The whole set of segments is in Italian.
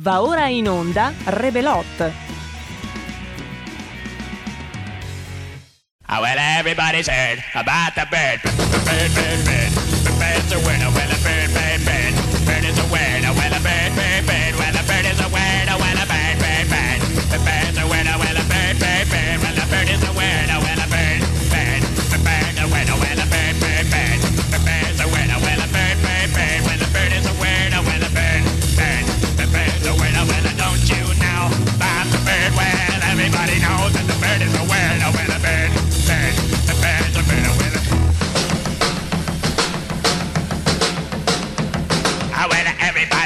Va ora in onda Rebelot. Oh, well, everybody's heard about the bird. The bird, bird, bird. The bird's a winner. Well, a bird, bird, bird.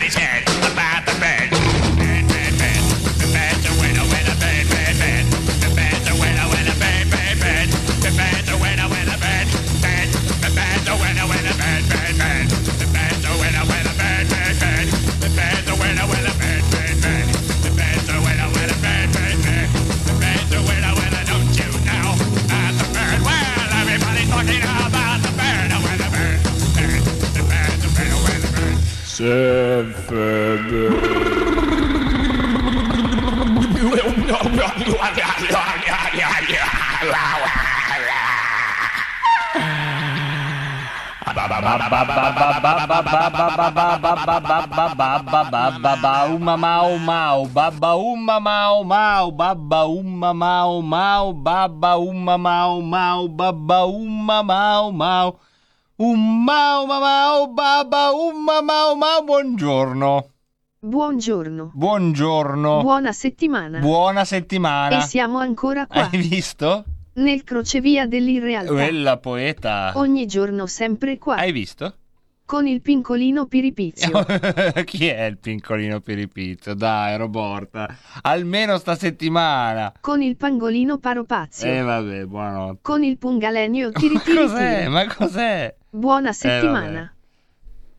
Everybody's heard Uma mal mal, baba uma mal mal, baba uma mal mal, baba uma mal mal, baba uma mal mal. Umma umma mau, babba umma mau mau, buongiorno, Buongiorno. buongiorno, Buona settimana. buona settimana. E siamo ancora qua, Hai visto? nel crocevia dell'irrealtà. Quella poeta. Ogni giorno sempre qua, Hai visto? con il pincolino piripizio. Chi è il pincolino piripizio? Dai, Roborta. Almeno sta settimana. con il pangolino paropazio. Eh vabbè, buonanotte. con il pungalenio Ma tiritiri. cos'è? Ma cos'è? Buona settimana.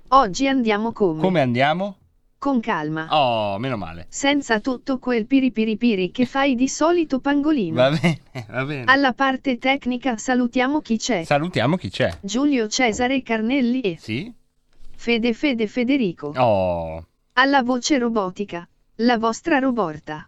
Oggi andiamo come? Come andiamo? Con calma. Oh, meno male. Senza tutto quel piripiripiri che fai di solito pangolino. Va bene, va bene. Alla parte tecnica salutiamo chi c'è. Salutiamo chi c'è. Giulio Cesare Carnelli e Sì? Fede Fede Federico. Oh, Alla voce robotica, la vostra roborta.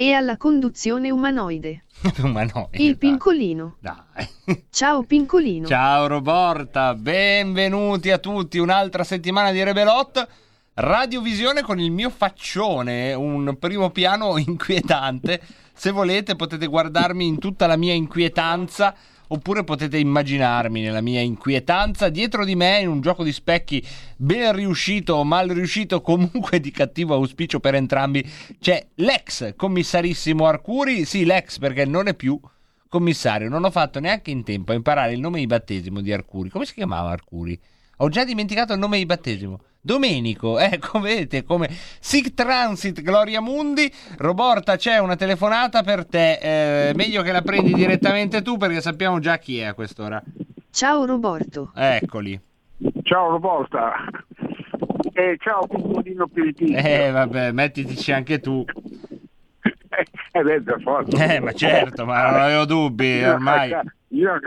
E alla conduzione umanoide, ma no. il pincolino. Dai. Ciao pincolino. Ciao Roborta, benvenuti a tutti. Un'altra settimana di Rebelot. Radiovisione con il mio faccione, un primo piano inquietante. Se volete potete guardarmi in tutta la mia inquietanza oppure potete immaginarmi nella mia inquietanza dietro di me in un gioco di specchi ben riuscito o mal riuscito, comunque di cattivo auspicio per entrambi. C'è l'ex commissarissimo Arcuri, sì l'ex perché non è più commissario, non ho fatto neanche in tempo a imparare il nome di battesimo di Arcuri. Come si chiamava Arcuri? Ho già dimenticato il nome di battesimo. Domenico, ecco, vedete come Sic Transit Gloria Mundi. Roborta, c'è una telefonata per te. Eh, meglio che la prendi direttamente tu perché sappiamo già chi è a quest'ora. Ciao Roborto. Eccoli. Ciao Roborta. E ciao Piccolino Piritino. Eh, vabbè, mettitici anche tu. Eh, beh, per forza. Eh, ma certo, ma non avevo dubbi Io- ormai. io-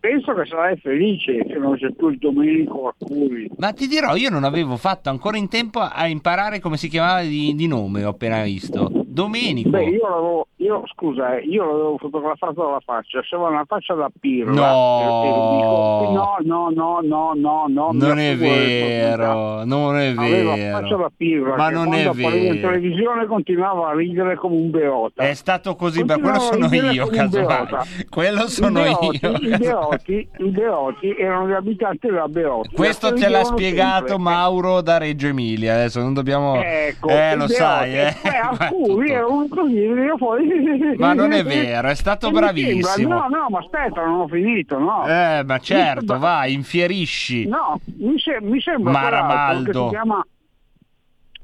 penso che sarai felice se non c'è più il Domenico Arcuri. Ma ti dirò, io non avevo fatto ancora in tempo a imparare come si chiamava di, di nome, ho appena visto. Domenico. Beh, io l'avevo, io, scusa, eh, io l'avevo fotografato dalla faccia, sembrava una faccia da pirla. No. E- e dico, no, no, no, no, no, no. Non è vero, non è Aveva la faccia vero. da pirla, Ma non è appariva in vero. televisione continuava a ridere come un beota. È stato così, ma quello a sono io, un casomai. beota. Quello sono I Beoti, io. I. Beoti, i Beoti erano gli abitanti della Beoti. Questo La te l'ha spiegato sempre. Mauro da Reggio Emilia. Adesso non dobbiamo. Ecco, eh, lo Beoti. sai, eh. Beh, alcuni Tutto. erano così, veniva fuori. Ma non è vero, è stato bravissimo. no, no, ma aspetta, non ho finito, no. Eh, ma certo, sembra- vai, infierisci. No, mi, se- mi sembra Maramaldo. quell'altro che si chiama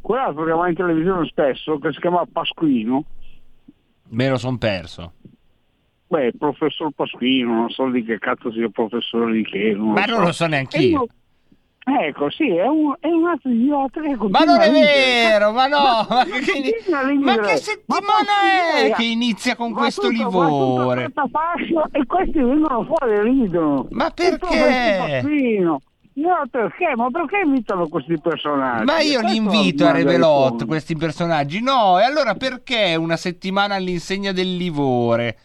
quell'altro che va in televisione spesso, che si chiama Pasquino. Me lo son perso. Beh, professor Pasquino, non so di che cazzo sia il professore di che. Non Ma lo non lo so neanche io. Ecco, sì, è un, è un altro idiota che Ma non è vero, ma no, ma che, ma che Ma settimana è che inizia con questo tutto- livore? fascia e questi vengono fuori e ridono. Ma perché? No, perché? Ma perché invitano questi personaggi? Ma io li invito a rispondi. questi personaggi. No, e allora perché una settimana all'insegna del livore?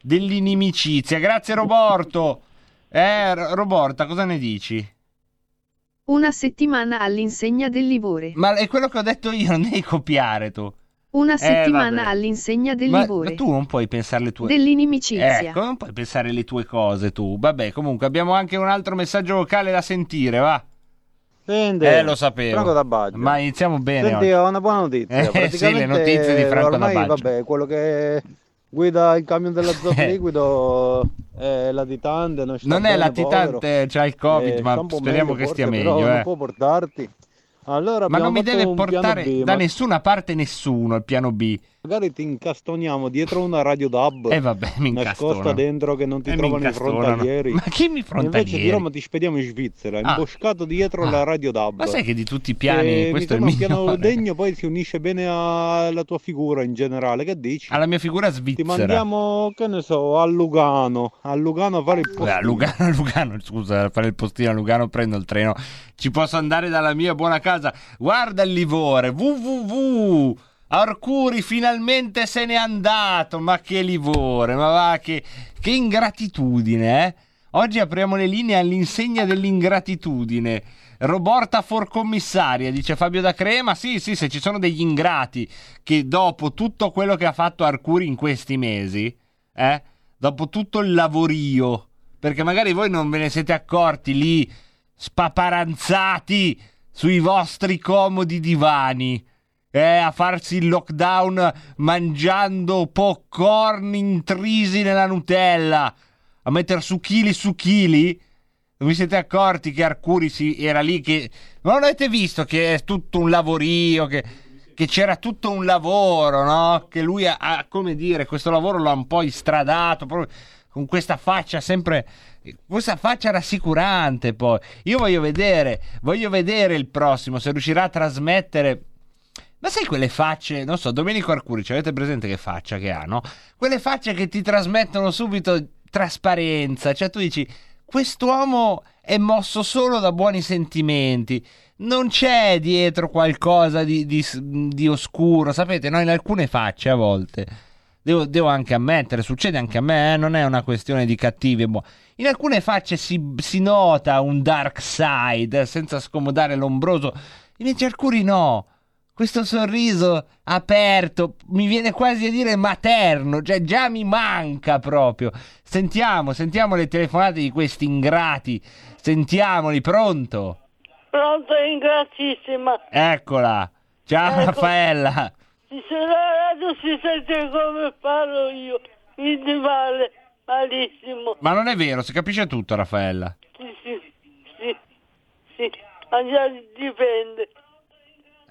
Dell'inimicizia. Grazie Roborto. Eh, Roborta, cosa ne dici? Una settimana all'insegna del livore. Ma è quello che ho detto io, non devi copiare tu. Una settimana Eh, all'insegna del Ma, livore. ma tu non puoi pensare le tue... Dell'inimicizia. Ecco, non puoi pensare le tue cose tu. Vabbè, comunque abbiamo anche un altro messaggio vocale da sentire, va. Senti, Eh, lo sapevo. Franco da Baggio. Ma iniziamo bene Senti, oggi. ho una buona notizia. Eh, sì, le notizie di Franco ormai, da Baggio. vabbè, quello che guida il camion dell'azoto Eh. liquido è latitante. Non, Non è latitante, c'ha il. Covid, Eh, ma speriamo che forse, stia però meglio, Non eh. può portarti. Allora Ma non mi deve portare B, da ma nessuna parte nessuno il piano B. Magari ti incastoniamo dietro una radio DAB E vabbè, mi nascosta incastonano. dentro che non ti Eh, trovano i frontalieri. Ma chi mi Invece di frontalieri? Roma ti spediamo in Svizzera, Ah. imboscato dietro Ah. la radio DAB. Ma sai che di tutti i piani E questo è il mi sembra un piano migliore. degno, poi si unisce bene alla tua figura in generale. Che dici? Alla mia figura Ti svizzera. mandiamo, che ne so, a Lugano. A Lugano a fare il postino. a Lugano, a Lugano, scusa, a fare il postino a Lugano prendo il treno. Ci posso andare dalla mia buona casa. Guarda il livore, www. Arcuri finalmente se n'è andato. Ma che livore, ma va che, che ingratitudine, eh? Oggi apriamo le linee all'insegna dell'ingratitudine. Roborta for commissaria, dice Fabio da Crema. Sì, sì, se ci sono degli ingrati che dopo tutto quello che ha fatto Arcuri in questi mesi, eh? Dopo tutto il lavorio, perché magari voi non ve ne siete accorti lì, spaparanzati sui vostri comodi divani. Eh, a farsi il lockdown mangiando popcorn intrisi nella Nutella, a mettere su chili su chili. Non vi siete accorti che Arcuri era lì che... Ma non avete visto che è tutto un lavorio, che, che c'era tutto un lavoro, no? Che lui ha, ha, come dire, questo lavoro l'ha un po' istradato, proprio con questa faccia sempre... Questa faccia rassicurante poi. Io voglio vedere, voglio vedere il prossimo, se riuscirà a trasmettere... Ma sai quelle facce, non so, Domenico Arcuri, ci avete presente che faccia che ha, no? Quelle facce che ti trasmettono subito trasparenza, cioè tu dici, quest'uomo è mosso solo da buoni sentimenti, non c'è dietro qualcosa di, di- di oscuro, sapete, no? In alcune facce a volte, devo, devo anche ammettere, succede anche a me, eh, non è una questione di cattivi e. In alcune facce si, si nota un dark side, eh, senza scomodare l'ombroso, invece Arcuri no questo sorriso aperto, mi viene quasi a dire materno, cioè già mi manca proprio. Sentiamo, sentiamo le telefonate di questi ingrati, sentiamoli, pronto? Pronto, ringrazissima. Eccola, ciao Ecco. Raffaella. La radio si sente come parlo io, mi di male, malissimo. Ma non è vero, si capisce tutto Raffaella. Sì, sì, sì, sì, dipende.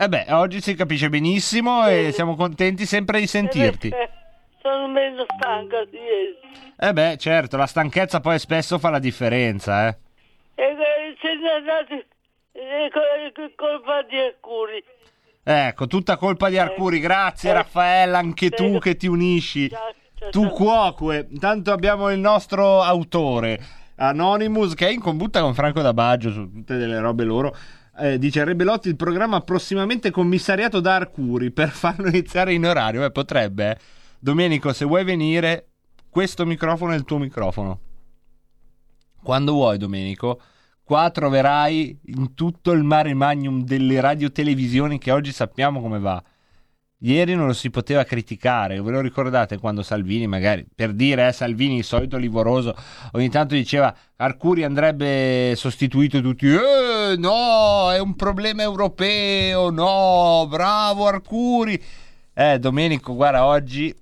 E beh, oggi si capisce benissimo e siamo contenti sempre di sentirti. Eh, Sono meno stanca di ieri. E beh, certo, la stanchezza poi spesso fa la differenza, eh. E eh, siete andati eh, co- co- colpa di Arcuri. Ecco, tutta colpa di Arcuri, grazie Eh. Raffaella, anche tu che ti unisci. Ciao, ciao, Tu ciao. cuoque, intanto abbiamo il nostro autore Anonymous che è in combutta con Franco da Baggio su tutte delle robe loro. Eh, dice Rebelotti il programma prossimamente commissariato da Arcuri per farlo iniziare in orario. Eh, potrebbe. eh. Domenico, se vuoi venire, questo microfono è il tuo microfono. Quando vuoi, Domenico. Qua troverai in tutto il mare magnum delle radiotelevisioni che oggi sappiamo come va. Ieri non lo si poteva criticare, ve lo ricordate quando Salvini, magari per dire, eh, Salvini, il solito livoroso, ogni tanto diceva Arcuri andrebbe sostituito tutti, eh, no, è un problema europeo, no, bravo Arcuri. Eh, Domenico, guarda, oggi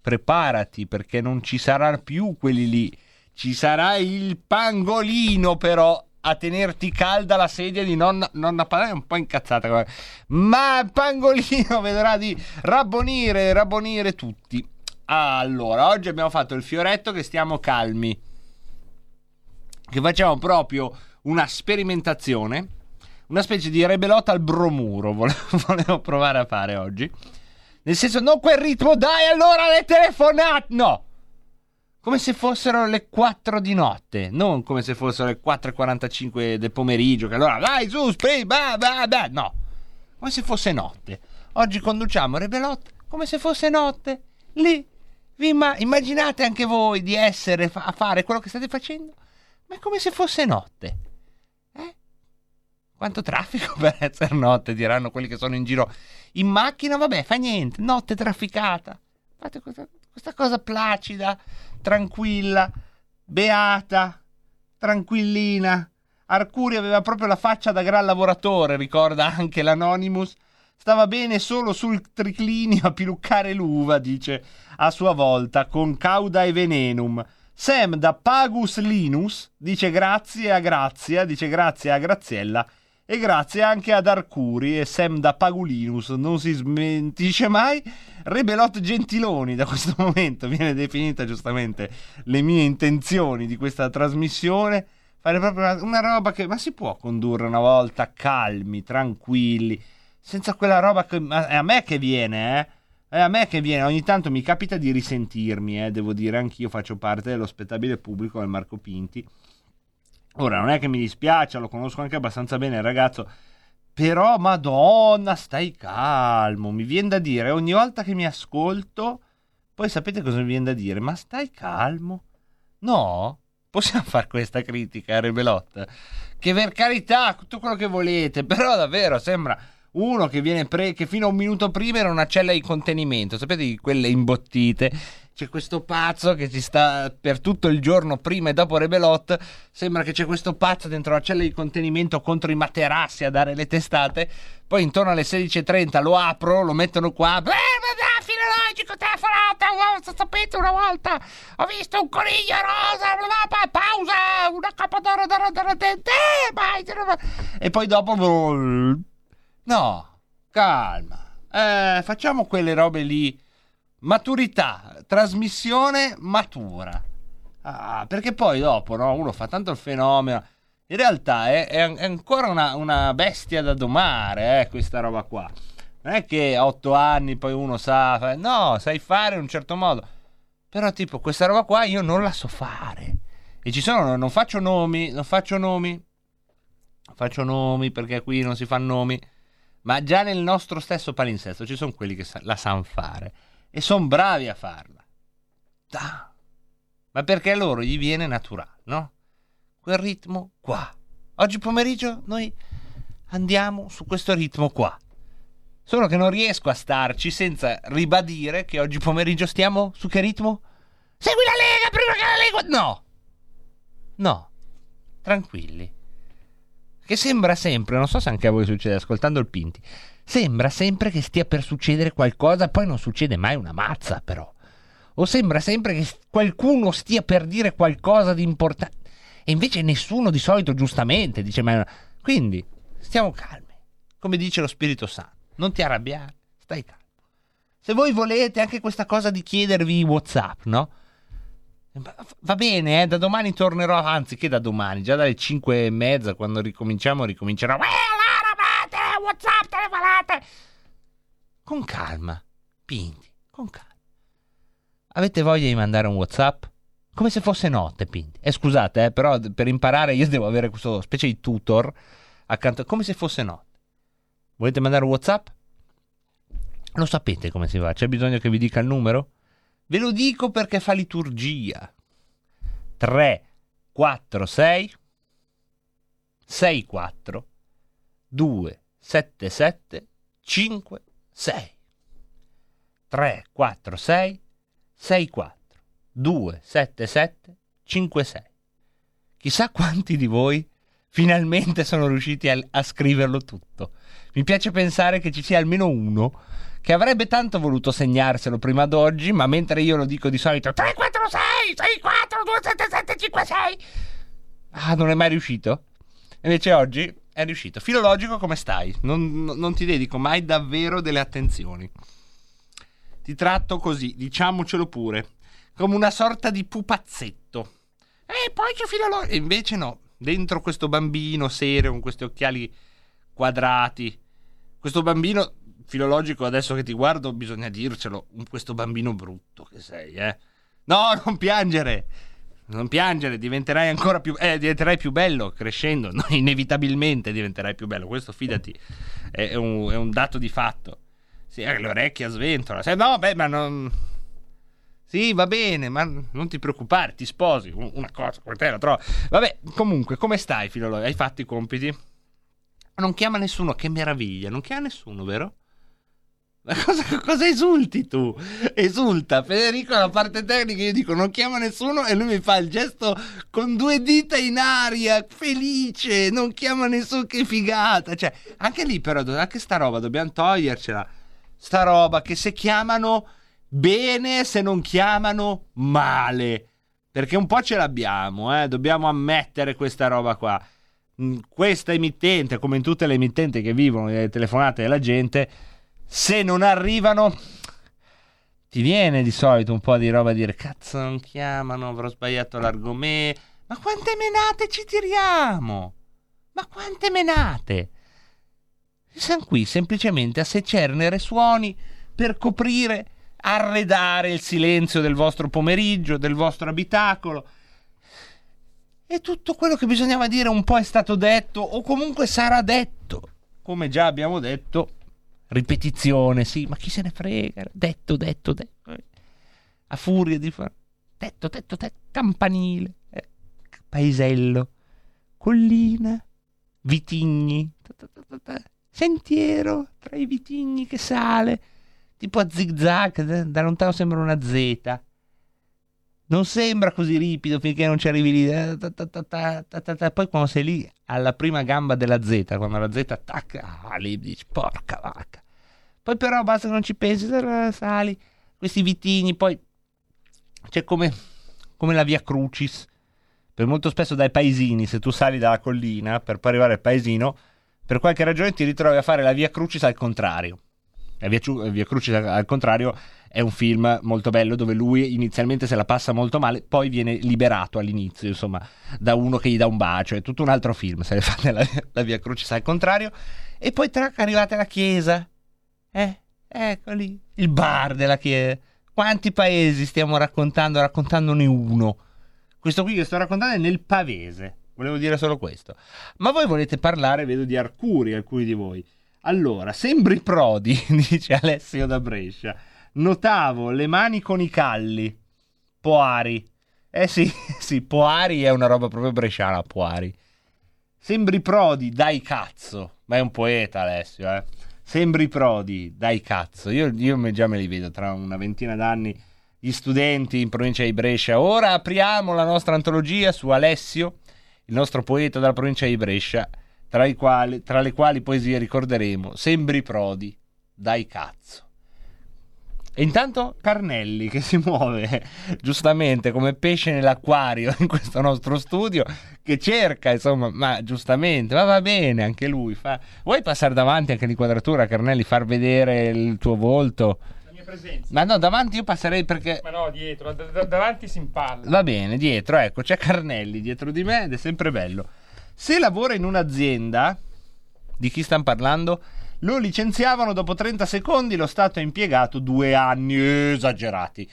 preparati perché non ci saranno più quelli lì, ci sarà il pangolino però a tenerti calda la sedia di nonna, nonna Padana è un po' incazzata ma pangolino vedrà di rabbonire rabbonire tutti. Allora oggi abbiamo fatto il fioretto che stiamo calmi che facciamo proprio una sperimentazione una specie di rebelota al bromuro volevo provare a fare oggi. Nel senso non quel ritmo dai allora le telefonate no come se fossero le 4 di notte, non come se fossero le 4.45 del pomeriggio, che allora vai su, spray, bah, bah, bah. no, come se fosse notte. Oggi conduciamo Rebelot come se fosse notte, lì. Vi imma- immaginate anche voi di essere a fare quello che state facendo, ma è come se fosse notte. Eh? Quanto traffico per essere notte, diranno quelli che sono in giro in macchina, vabbè, fa niente, notte trafficata. Fate questa, questa cosa placida, tranquilla, beata, tranquillina. Arcuri aveva proprio la faccia da gran lavoratore, ricorda anche l'Anonymous. Stava bene solo sul triclinio a piluccare l'uva, dice a sua volta, con cauda e venenum. Sam da Pagus Linus dice grazie a Grazia, dice grazie a Graziella e grazie anche ad Arcuri e Sam da Pagulinus non si smentisce mai. Rebelot Gentiloni da questo momento viene definita giustamente le mie intenzioni di questa trasmissione. Fare proprio una, roba che ma si può condurre una volta calmi, tranquilli, senza quella roba che è a me che viene, eh. È a me che viene, ogni tanto mi capita di risentirmi, eh, devo dire, anch'io faccio parte dello spettabile pubblico del Marco Pinti. Ora, non è che mi dispiace, lo conosco anche abbastanza bene il ragazzo, però, madonna, stai calmo, mi viene da dire, ogni volta che mi ascolto, poi sapete cosa mi viene da dire? Ma stai calmo? No? Possiamo fare questa critica, Rebelot? Che per carità, tutto quello che volete, però davvero sembra uno che viene pre- che fino a un minuto prima era una cella di contenimento, sapete quelle imbottite. C'è questo pazzo che ci sta per tutto il giorno prima e dopo Rebelot. Sembra che c'è questo pazzo dentro la cella di contenimento contro i materassi a dare le testate. Poi intorno alle 16.30 lo apro, lo mettono qua. Beh, ma filologico, telefonata. Sapete, una volta ho visto un coniglio rosa. Pausa, una capa d'oro d'oro d'oro. E poi dopo. No, calma. Eh, facciamo quelle robe lì. Maturità, trasmissione matura. Ah, perché poi dopo, no, uno fa tanto il fenomeno. In realtà è, è, è ancora una, una, bestia da domare, eh, questa roba qua. Non è che otto anni poi uno sa, no, sai fare in un certo modo. Però tipo questa roba qua io non la so fare. E ci sono, non faccio nomi, non faccio nomi. Faccio nomi perché qui non si fanno nomi. Ma già nel nostro stesso palinsesto ci sono quelli che la sanno fare e sono bravi a farla. Da. Ma perché a loro gli viene naturale, no? Quel ritmo qua. Oggi pomeriggio noi andiamo su questo ritmo qua. Solo che non riesco a starci senza ribadire che oggi pomeriggio stiamo su che ritmo? Segui la Lega prima che la Lega... No! No. Tranquilli. Che sembra sempre, non so se anche a voi succede ascoltando il Pinti, sembra sempre che stia per succedere qualcosa, poi non succede mai una mazza però. O sembra sempre che qualcuno stia per dire qualcosa di importante. E invece nessuno di solito giustamente dice mai... Quindi, stiamo calmi. Come dice lo Spirito Santo. Non ti arrabbiare, stai calmo. Se voi volete anche questa cosa di chiedervi Whatsapp, no? Va bene, eh, da domani tornerò, anzi che da domani, già dalle 5 e mezza quando ricominciamo ricomincerò. Whatsapp, telefonate! Con calma, Pinti, con calma. Avete voglia di mandare un Whatsapp? Come se fosse notte, Pinti. Eh, scusate, eh, però per imparare io devo avere questo specie di tutor accanto, come se fosse notte. Volete mandare un Whatsapp? Lo sapete come si fa? C'è bisogno che vi dica il numero? Ve lo dico perché fa liturgia. 3, 4, 6, 6, 4, 2, 7, 7, 5, 6. 3, 4, 6, 6, 4, 2, 7, 7, 5, 6. Chissà quanti di voi finalmente sono riusciti a, a scriverlo tutto. Mi piace pensare che ci sia almeno uno che avrebbe tanto voluto segnarselo prima d'oggi, ma mentre io lo dico di solito 3, 4, 6, 6, 4, 2, 7, 7, 5, 6. Ah, non è mai riuscito? Invece oggi è riuscito. Filologico, come stai? Non, non ti dedico mai davvero delle attenzioni. Ti tratto così, diciamocelo pure, come una sorta di pupazzetto. E poi c'è filologico. E invece no, dentro questo bambino serio con questi occhiali quadrati. Questo bambino filologico, adesso che ti guardo, bisogna dircelo, questo bambino brutto che sei, eh. No, non piangere. Non piangere, diventerai ancora più eh, diventerai più bello crescendo, no, inevitabilmente diventerai più bello, questo fidati, è, un, è un dato di fatto. Sì, eh, le orecchie a sventola. Se, no, beh, ma non Sì, va bene, ma non ti preoccupare, ti sposi, un- una cosa come te la trovo. Vabbè, comunque, come stai, Filolo? Hai fatto i compiti? Non chiama nessuno, che meraviglia, non chiama nessuno, vero? Cosa, cosa esulti tu? Esulta Federico alla parte tecnica. Io dico non chiama nessuno e lui mi fa il gesto con due dita in aria, felice. Non chiama nessuno, che figata. Cioè, anche lì, però, anche sta roba dobbiamo togliercela. Sta roba che se chiamano bene, se non chiamano male. Perché un po' ce l'abbiamo, eh? dobbiamo ammettere questa roba qua. Mm, Questa emittente, come in tutte le emittenti che vivono le telefonate della gente, se non arrivano ti viene di solito un po' di roba a dire cazzo non chiamano, avrò sbagliato l'argomento. Ma quante menate ci tiriamo? Ma quante menate? Siamo qui semplicemente a secernere suoni per coprire, arredare il silenzio del vostro pomeriggio, del vostro abitacolo. E tutto quello che bisognava dire un po' è stato detto, o comunque sarà detto. Come già abbiamo detto, ripetizione, sì, ma chi se ne frega? Detto, detto, detto. A furia di fare detto, detto, detto, campanile, eh, paesello, collina, vitigni, ta, ta, ta, sentiero tra i vitigni che sale, tipo a zig zag, da- lontano sembra una Z. Non sembra così ripido finché non ci arrivi lì. eh, ta. Poi quando sei lì alla prima gamba della Z, quando la Z attacca, ah, lì dici porca vacca. Poi però basta che non ci pensi, eh, sali, questi vitigni, poi c'è come, come la via Crucis. Per molto spesso dai paesini, se tu sali dalla collina per poi arrivare al paesino, per qualche ragione ti ritrovi a fare la via Crucis al contrario. Via, via Crucis al- contrario è un film molto bello dove lui inizialmente se la passa molto male, poi viene liberato all'inizio, insomma, da uno che gli dà un bacio, è tutto un altro film, se le fate la, la via Crucis al contrario, e poi trac arrivate alla chiesa, eh, ecco lì, il bar della chiesa, quanti paesi stiamo raccontando, raccontandone uno, questo qui che sto raccontando è nel Pavese, volevo dire solo questo, ma voi volete parlare, vedo, di Arcuri, alcuni di voi, allora, sembri Prodi, dice Alessio da Brescia. Notavo le mani con i calli. Poari. Eh sì, sì, Poari è una roba proprio bresciana, Poari. Sembri Prodi, dai cazzo. Ma è un poeta Alessio, eh. Sembri Prodi, dai cazzo. Io, io già me li vedo tra una ventina d'anni. Gli studenti in provincia di Brescia. Ora apriamo la nostra antologia su Alessio, il nostro poeta della provincia di Brescia, tra, i quali, tra le quali poesie ricorderemo Sembri Prodi, dai cazzo. E intanto Carnelli che si muove giustamente come pesce nell'acquario in questo nostro studio, che cerca, insomma, ma giustamente, ma va bene anche lui. Fa... Vuoi passare davanti anche l'inquadratura, Carnelli, far vedere il tuo volto? La mia presenza. Ma no, davanti io passerei perché... Ma no, dietro, da- davanti si impalla. Va bene, dietro, ecco, c'è Carnelli dietro di me ed è sempre bello. Se lavora in un'azienda, di chi stanno parlando? Lo licenziavano dopo 30 secondi, lo Stato ha impiegato due anni, esagerati.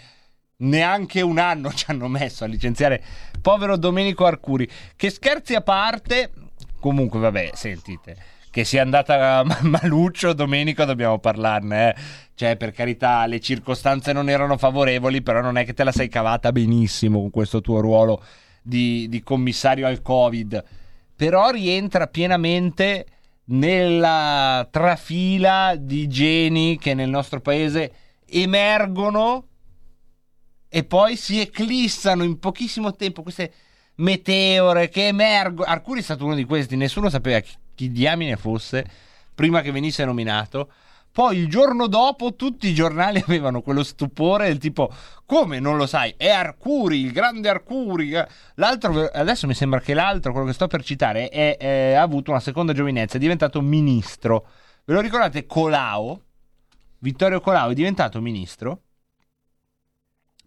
Neanche un anno ci hanno messo a licenziare povero Domenico Arcuri. Che scherzi a parte, comunque vabbè, sentite, che sia andata ma- maluccio Domenico dobbiamo parlarne, eh. Cioè, per carità, le circostanze non erano favorevoli, però non è che te la sei cavata benissimo con questo tuo ruolo di, di commissario al Covid. Però rientra pienamente nella trafila di geni che nel nostro paese emergono e poi si eclissano in pochissimo tempo queste meteore che emergono. Arcuri è stato uno di questi, nessuno sapeva chi, chi diamine fosse prima che venisse nominato. Poi il giorno dopo tutti i giornali avevano quello stupore del tipo come non lo sai? È Arcuri, il grande Arcuri. L'altro adesso mi sembra che l'altro, quello che sto per citare, è- è- ha avuto una seconda giovinezza, è diventato ministro. Ve lo ricordate Colao? Vittorio Colao è diventato ministro?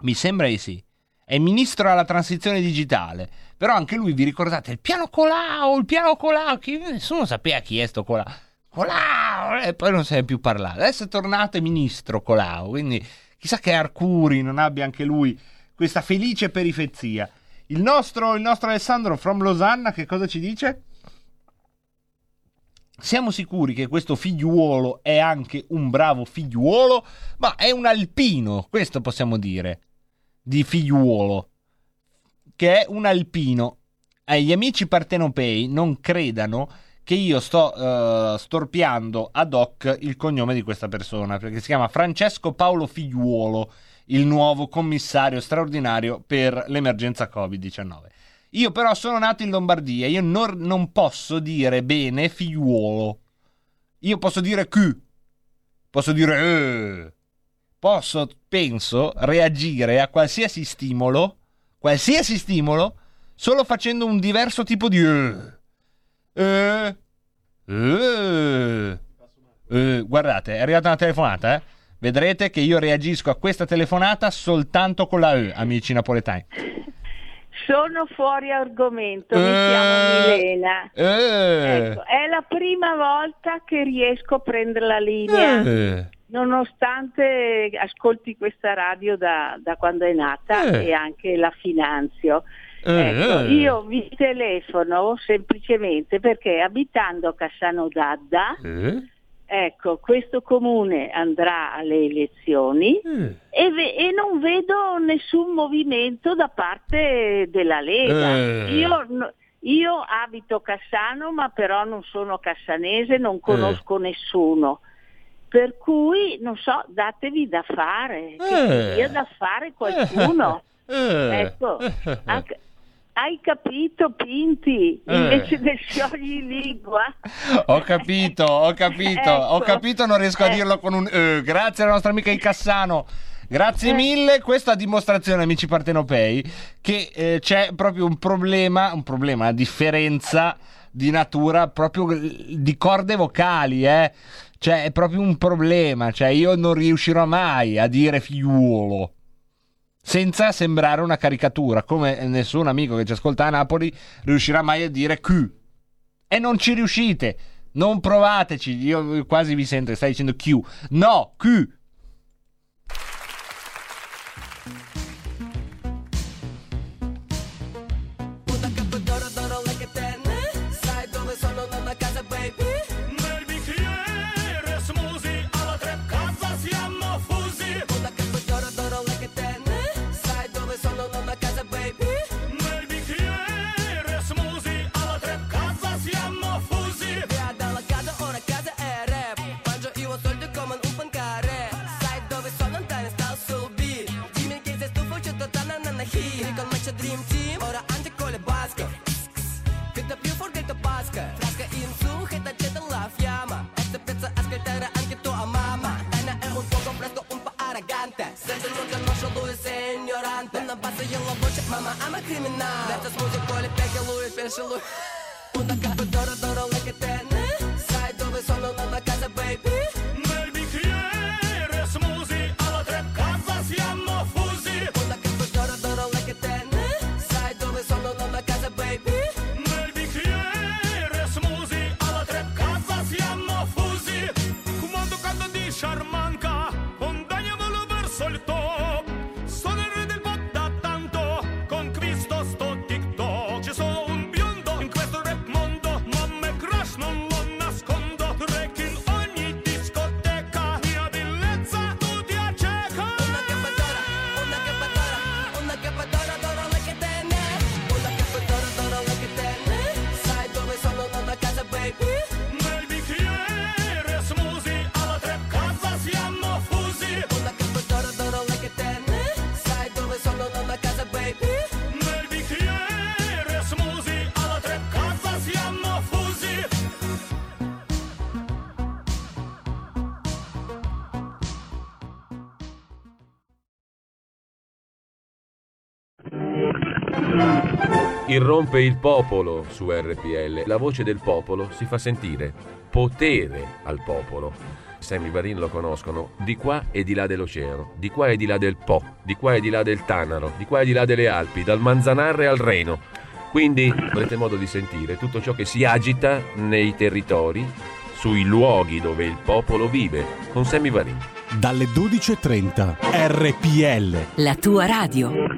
Mi sembra di sì. È ministro alla transizione digitale. Però anche lui, vi ricordate, il piano Colao, il piano Colao, che nessuno sapeva chi è sto Colao. Colao! E poi non se ne è più parlato. Adesso è tornato ministro Colao, quindi chissà che Arcuri non abbia anche lui questa felice perifezia. Il nostro, il nostro Alessandro from Losanna che cosa ci dice? Siamo sicuri che questo figliuolo è anche un bravo figliuolo, ma è un alpino, questo possiamo dire, di figliuolo, che è un alpino. Eh, gli amici partenopei non credano che io sto eh, storpiando ad hoc il cognome di questa persona, perché si chiama Francesco Paolo Figliuolo, il nuovo commissario straordinario per l'emergenza Covid-19. Io però sono nato in Lombardia, io non, non posso dire bene figliuolo. Io posso dire Q, posso dire eh. Posso, penso, reagire a qualsiasi stimolo, qualsiasi stimolo, solo facendo un diverso tipo di eh. Eh. Eh. Eh, guardate, è arrivata una telefonata, eh? Vedrete che io reagisco a questa telefonata soltanto con la E, amici napoletani. Sono fuori argomento, mi Eh, chiamo Milena. Eh. Ecco, è la prima volta che riesco a prendere la linea, Eh. nonostante ascolti questa radio da, da quando è nata Eh. e anche la finanzio. Eh. Ecco, io vi telefono semplicemente perché abitando a Cassano d'Adda, Eh. ecco, questo comune andrà alle elezioni Eh. e, ve- e non vedo nessun movimento da parte della Lega. Eh. Io, no- io abito Cassano, ma però non sono cassanese, non conosco nessuno. Per cui, non so, datevi da fare, che Eh. dia da fare qualcuno. Eh. Ecco, Eh. Ha- hai capito, Pinti? Eh. Invece del sciogli lingua. Ho capito, ho capito, ho Ecco. capito, non riesco a Eh. dirlo con un eh. Grazie alla nostra amica il Cassano. Grazie Eh. mille, questa dimostrazione, amici partenopei, che eh, c'è proprio un problema, un problema, una differenza di natura proprio di corde vocali, eh. Cioè, è proprio un problema, cioè io non riuscirò mai a dire figliuolo senza sembrare una caricatura, come nessun amico che ci ascolta a Napoli riuscirà mai a dire Q. E non ci riuscite. Non provateci. Io quasi vi sento che stai dicendo Q. No, Q. Тим Тим, ора Анти Коля Басков Когда пью форгельто Баска Фраска инсух, это где-то лав яма Это пеца аскальтера а мама, Тайна эму фоком, фреско умпа араганте Сэнсен рука ноша луи сеньоранте На базе ела бочек, мама, ама криминал Лето смузи, поле пеки, луи, пеши луи Уна капы, дора, дора, лэкетене Сайдовый сон, но на каза, бэйби Irrompe il popolo su RPL. La voce del popolo si fa sentire. Potere al popolo. Sammy Varin lo conoscono di qua e di là dell'oceano, di qua e di là del Po, di qua e di là del Tanaro, di qua e di là delle Alpi, dal Manzanarre al Reno. Quindi avrete modo di sentire tutto ciò che si agita nei territori, sui luoghi dove il popolo vive, con Sammy Varin. Dalle 12.30 RPL. La tua radio.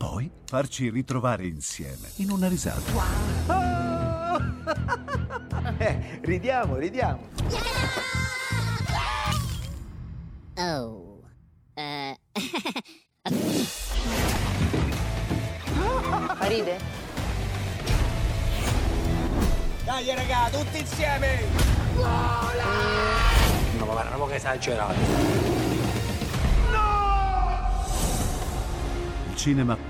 Poi farci ritrovare insieme in una risata. Eh, ridiamo, ridiamo. Oh. Eh. Ride? Dai raga, tutti insieme! No, ma guarda, che esagerato. Il cinema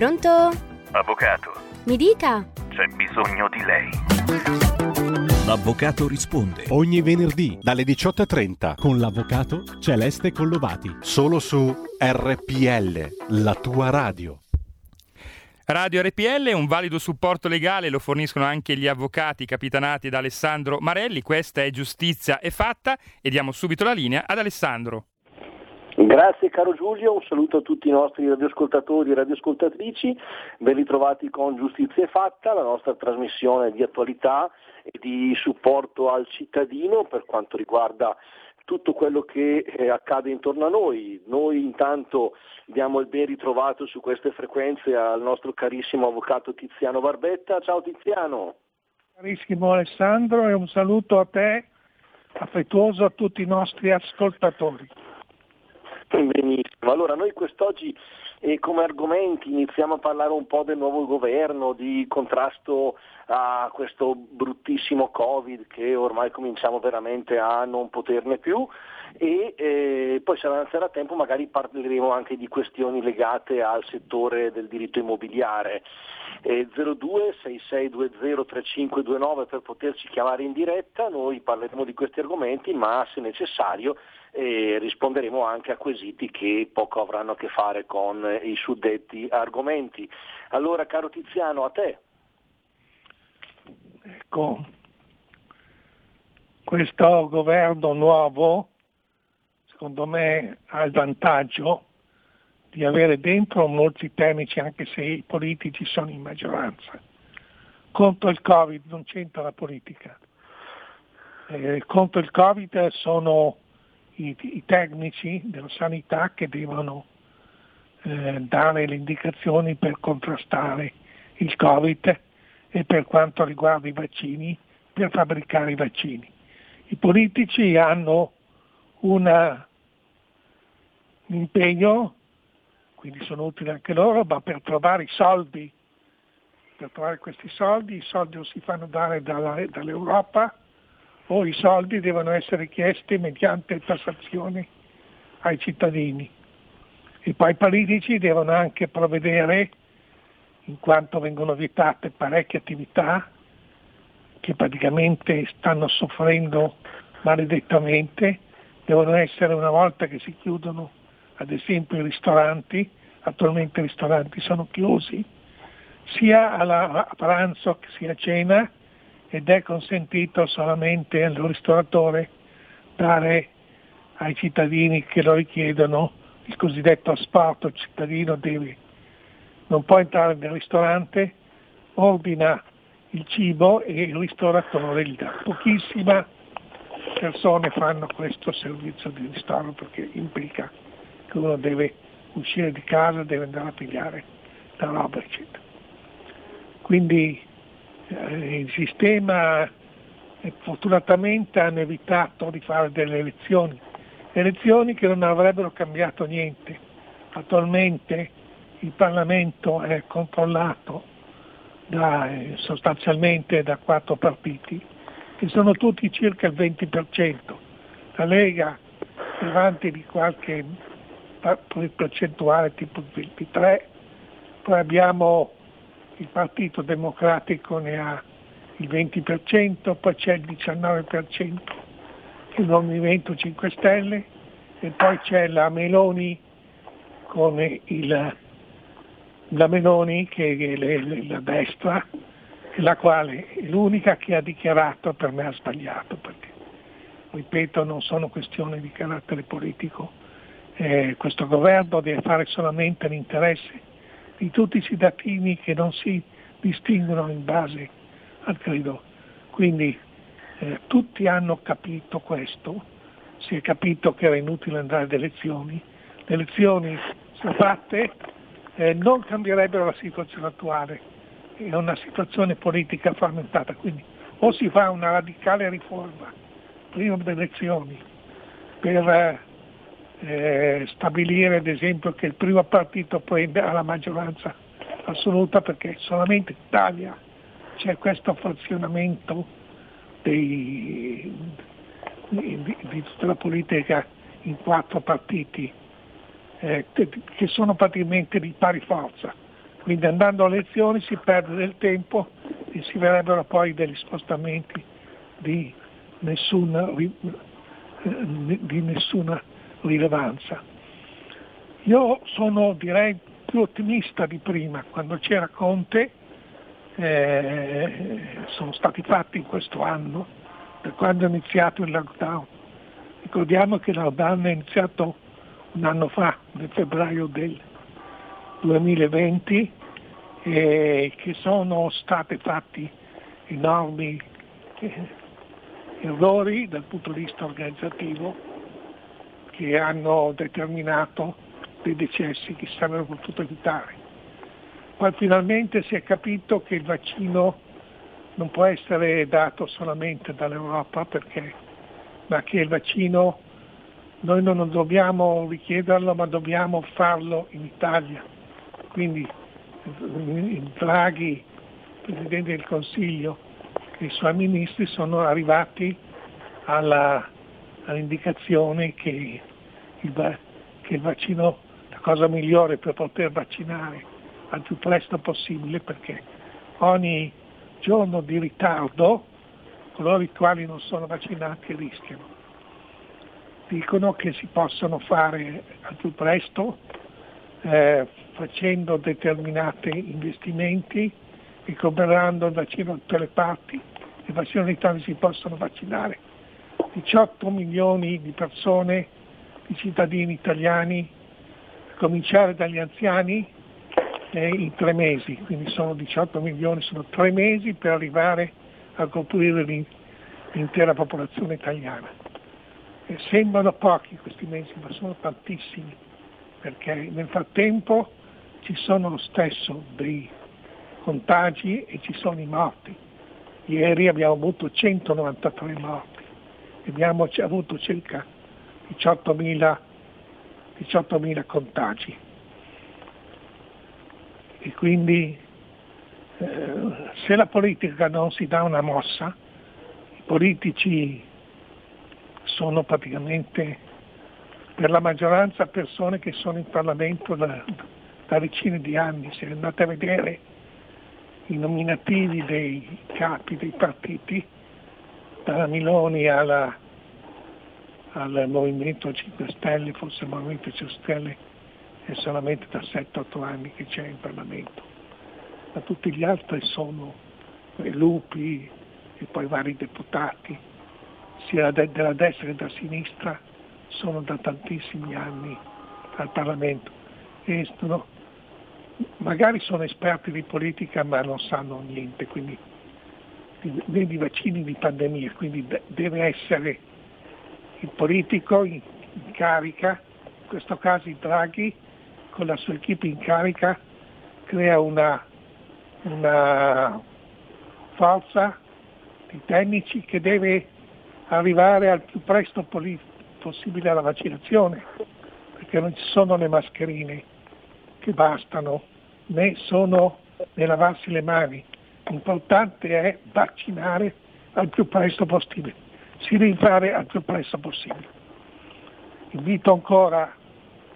Pronto? Avvocato, Mi dica. c'è bisogno di lei. L'avvocato risponde. Ogni venerdì dalle 18.30 con l'avvocato Celeste Collovati. Solo su RPL, la tua radio. Radio RPL è un valido supporto legale, lo forniscono anche gli avvocati capitanati da Alessandro Marelli. Questa è Giustizia è fatta e diamo subito la linea ad Alessandro. Grazie caro Giulio, un saluto a tutti i nostri radioascoltatori e radioascoltatrici, ben ritrovati con Giustizia è fatta, la nostra trasmissione di attualità e di supporto al cittadino per quanto riguarda tutto quello che eh, accade intorno a noi. Noi intanto diamo il ben ritrovato su queste frequenze al nostro carissimo avvocato Tiziano Barbetta. Ciao Tiziano. Carissimo Alessandro e un saluto a te, affettuoso a tutti i nostri ascoltatori. Benissimo, allora noi quest'oggi eh, come argomenti iniziamo a parlare un po' del nuovo governo, di contrasto a questo bruttissimo Covid che ormai cominciamo veramente a non poterne più. E eh, poi se avanzerà tempo magari parleremo anche di questioni legate al settore del diritto immobiliare. Eh, 02 6620 3529 per poterci chiamare in diretta, noi parleremo di questi argomenti ma se necessario eh, risponderemo anche a quesiti che poco avranno a che fare con i suddetti argomenti. Allora caro Tiziano, a te. Ecco, questo governo nuovo secondo me ha il vantaggio di avere dentro molti tecnici anche se i politici sono in maggioranza. Contro il Covid non c'entra la politica. Eh, contro il Covid sono i, i, tecnici della sanità che devono eh, dare le indicazioni per contrastare il Covid e per quanto riguarda i vaccini, per fabbricare i vaccini. I politici hanno una, un impegno, quindi sono utili anche loro, ma per trovare i soldi, per trovare questi soldi, i soldi non si fanno dare dalla, dall'Europa o i soldi devono essere chiesti mediante tassazioni ai cittadini. E poi i politici devono anche provvedere in quanto vengono vietate parecchie attività che praticamente stanno soffrendo maledettamente, devono essere una volta che si chiudono ad esempio i ristoranti, attualmente i ristoranti sono chiusi, sia a pranzo che sia a cena ed è consentito solamente al ristoratore dare ai cittadini che lo richiedono il cosiddetto asporto, il cittadino deve non può entrare nel ristorante, ordina il cibo e il ristoratore gli dà. Pochissime persone fanno questo servizio di ristoro perché implica che uno deve uscire di casa, deve andare a pigliare la roba, eccetera. Quindi il sistema eh, fortunatamente hanno evitato di fare delle elezioni, elezioni che non avrebbero cambiato niente. Attualmente il Parlamento è controllato da, eh, sostanzialmente da quattro partiti, che sono tutti circa il 20%. La Lega è avanti di qualche percentuale tipo il 23%, poi abbiamo il Partito Democratico ne ha il 20%, poi c'è il 19% il Movimento 5 Stelle e poi c'è la Meloni con il la Meloni, che è la destra, la quale è l'unica che ha dichiarato per me ha sbagliato, perché ripeto non sono questioni di carattere politico, eh, questo governo deve fare solamente l'interesse di tutti i cittadini che non si distinguono in base al credo. Quindi eh, tutti hanno capito questo, si è capito che era inutile andare ad elezioni, le elezioni sono fatte, eh, non cambierebbero la situazione attuale, è una situazione politica frammentata, quindi o si fa una radicale riforma prima delle elezioni per eh, stabilire ad esempio che il primo partito prenda la maggioranza assoluta perché solamente in Italia c'è questo frazionamento di, di tutta la politica in quattro partiti eh, che sono praticamente di pari forza. Quindi andando alle elezioni si perde del tempo e si verrebbero poi degli spostamenti di nessuna, eh, di nessuna rilevanza. Io sono direi più ottimista di prima, quando c'era Conte eh, sono stati fatti in questo anno, da quando è iniziato il lockdown. Ricordiamo che il lockdown è iniziato un anno fa, nel febbraio del 2020, eh, che sono stati fatti enormi eh, errori dal punto di vista organizzativo che hanno determinato dei decessi che si sarebbero potuto evitare. Poi finalmente si è capito che il vaccino non può essere dato solamente dall'Europa perché, ma che il vaccino noi non dobbiamo richiederlo ma dobbiamo farlo in Italia. Quindi Draghi, Presidente del Consiglio e i suoi ministri sono arrivati alla, all'indicazione che il, che il vaccino la cosa migliore per poter vaccinare al più presto possibile perché ogni giorno di ritardo coloro i quali non sono vaccinati rischiano. Dicono che si possono fare al più presto eh, facendo determinati investimenti, ricoverando il vaccino da tutte le parti, il vaccino in Italia si possono vaccinare 18 milioni di persone, di cittadini italiani, a cominciare dagli anziani eh, in tre mesi, quindi sono 18 milioni, sono tre mesi per arrivare a coprire l'intera popolazione italiana. E sembrano pochi questi mesi, ma sono tantissimi, perché nel frattempo ci sono lo stesso dei contagi e ci sono i morti. Ieri abbiamo avuto 193 morti, abbiamo avuto circa 18.000, 18.000 contagi. E quindi eh, se la politica non si dà una mossa, i politici sono praticamente per la maggioranza persone che sono in Parlamento da, da decine di anni, se andate a vedere i nominativi dei capi dei partiti, dalla Miloni alla, al Movimento 5 Stelle, forse il Movimento 5 Stelle è solamente da 7-8 anni che c'è in Parlamento, ma tutti gli altri sono i lupi e poi vari deputati, sia della destra che della sinistra, sono da tantissimi anni al Parlamento. E sono, magari sono esperti di politica ma non sanno niente, quindi né di vaccini di pandemia, quindi deve essere il politico in, in carica, in questo caso Draghi, con la sua equipe in carica, crea una, una forza di tecnici che deve arrivare al più presto possibile alla vaccinazione, perché non ci sono le mascherine che bastano, né sono né lavarsi le mani. L'importante è vaccinare al più presto possibile, si fare al più presto possibile. Invito ancora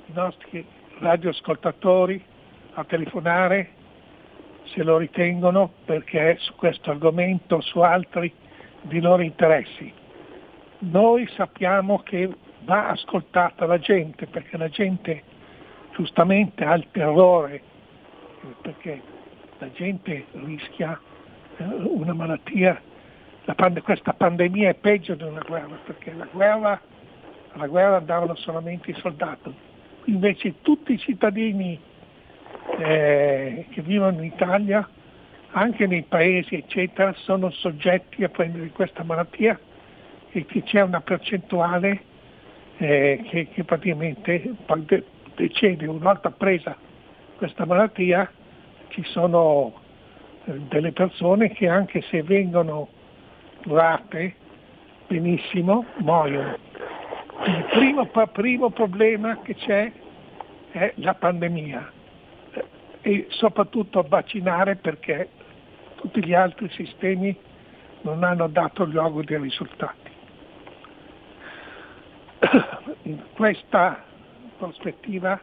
i nostri radioascoltatori a telefonare se lo ritengono perché su questo argomento, su altri di loro interessi. Noi sappiamo che va ascoltata la gente perché la gente giustamente ha il terrore, perché la gente rischia eh, una malattia, pand- questa pandemia è peggio di una guerra perché la guerra, alla guerra andavano solamente i soldati, invece tutti i cittadini eh, che vivono in Italia, anche nei paesi eccetera, sono soggetti a prendere questa malattia e che c'è una percentuale eh, che, che, praticamente decede una volta presa questa malattia ci sono eh, delle persone che anche se vengono curate benissimo muoiono. Il primo, primo problema che c'è è la pandemia e soprattutto vaccinare perché tutti gli altri sistemi non hanno dato gli auguri risultati. In questa prospettiva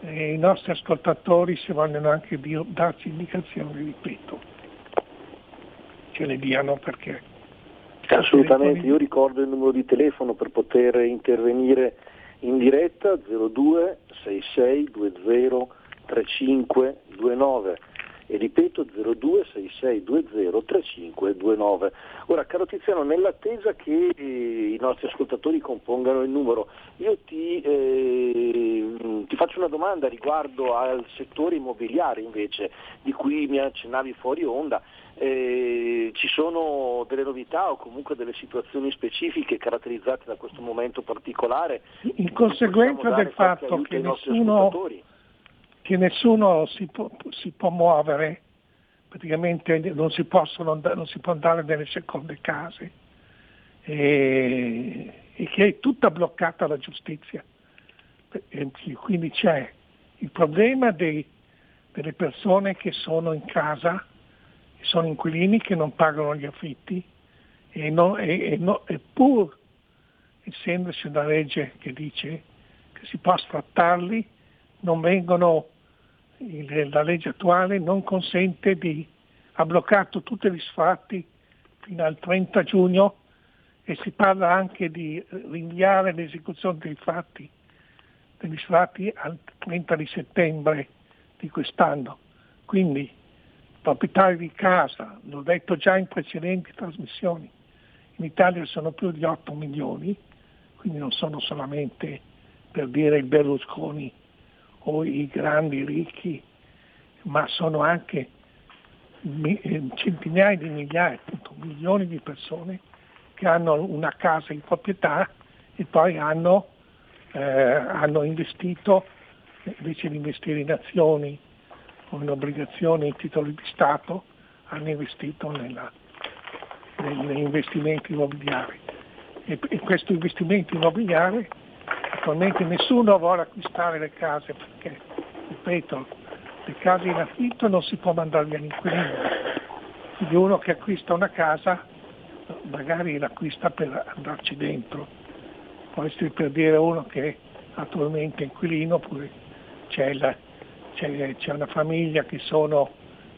eh, i nostri ascoltatori se vogliono anche darci indicazioni, ripeto, ce le diano perché... Assolutamente, io ricordo il numero di telefono per poter intervenire in diretta 02 66 20 3529 e ripeto 0266203529. Ora, caro Tiziano, nell'attesa che eh, i nostri ascoltatori compongano il numero, io ti, eh, ti, faccio una domanda riguardo al settore immobiliare invece, di cui mi accennavi fuori onda. eh, ci sono delle novità o comunque delle situazioni specifiche caratterizzate da questo momento particolare. In conseguenza del fatto che nessuno, che nessuno si, può, si può muovere, praticamente non si, possono, non si può andare nelle seconde case e, e che è tutta bloccata la giustizia. E quindi c'è il problema dei, delle persone che sono in casa, sono inquilini che non pagano gli affitti e, no, e, no, e pur essendoci una legge che dice che si può sfrattarli, non vengono, la legge attuale non consente di, ha bloccato tutti gli sfratti fino al 30 giugno e si parla anche di rinviare l'esecuzione dei fatti, degli sfratti al 30 di settembre di quest'anno. Quindi proprietari di casa, l'ho detto già in precedenti trasmissioni, in Italia sono più di 8 milioni, quindi non sono solamente per dire il Berlusconi o i grandi ricchi, ma sono anche eh, centinaia di migliaia, appunto, milioni di persone che hanno una casa in proprietà e poi hanno, eh, hanno investito, invece di investire in azioni o in obbligazioni, in titoli di Stato, hanno investito nella, negli investimenti immobiliari. E, e questo investimento immobiliare attualmente nessuno vuole acquistare le case perché, ripeto, le case in affitto non si può mandare via l'inquilino. Quindi uno che acquista una casa magari l'acquista per andarci dentro. Può essere per dire uno che attualmente è inquilino, oppure c'è, la, c'è, c'è una famiglia che sono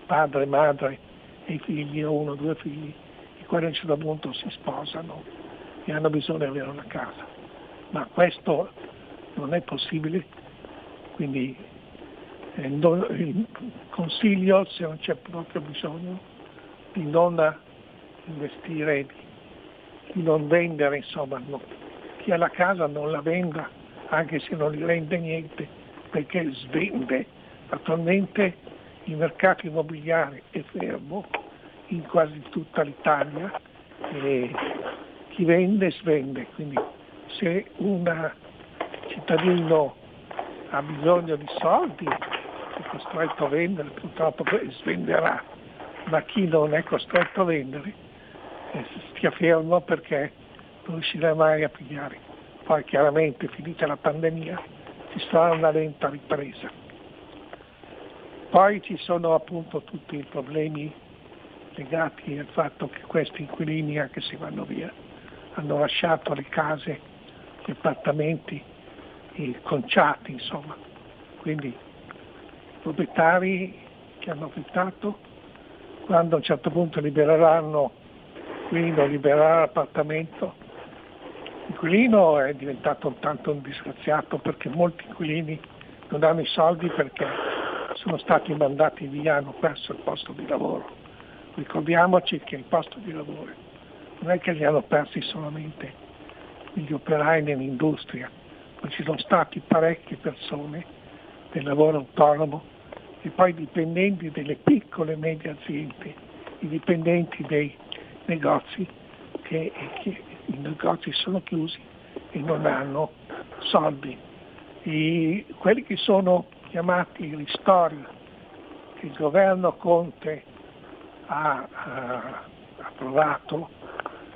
padre, madre e figli, o uno o due figli, i quali a un certo punto si sposano e hanno bisogno di avere una casa. Ma questo non è possibile, quindi eh, il consiglio, se non c'è proprio bisogno, di non investire, di non vendere, insomma, no. chi ha la casa non la venda anche se non gli rende niente perché svende. Attualmente il mercato immobiliare è fermo in quasi tutta l'Italia e chi vende svende, quindi se un cittadino ha bisogno di soldi è costretto a vendere, purtroppo svenderà, ma chi non è costretto a vendere stia fermo perché non riuscirà mai a pigliare. Poi chiaramente finita la pandemia ci sarà una lenta ripresa. Poi ci sono appunto tutti i problemi legati al fatto che questi inquilini, anche se vanno via, hanno lasciato le case, appartamenti conciati, insomma. Quindi proprietari che hanno affittato, quando a un certo punto libereranno l'inquilino liberare l'appartamento. L'inquilino è diventato tanto un disgraziato perché molti inquilini non hanno i soldi perché sono stati mandati via, hanno perso il posto di lavoro. Ricordiamoci che il posto di lavoro non è che li hanno persi solamente gli operai nell'industria, ma ci sono stati parecchie persone del lavoro autonomo e poi dipendenti delle piccole e medie aziende, i dipendenti dei negozi che, che i negozi sono chiusi e non hanno soldi. I, quelli che sono chiamati ristori che il governo Conte ha, ha approvato,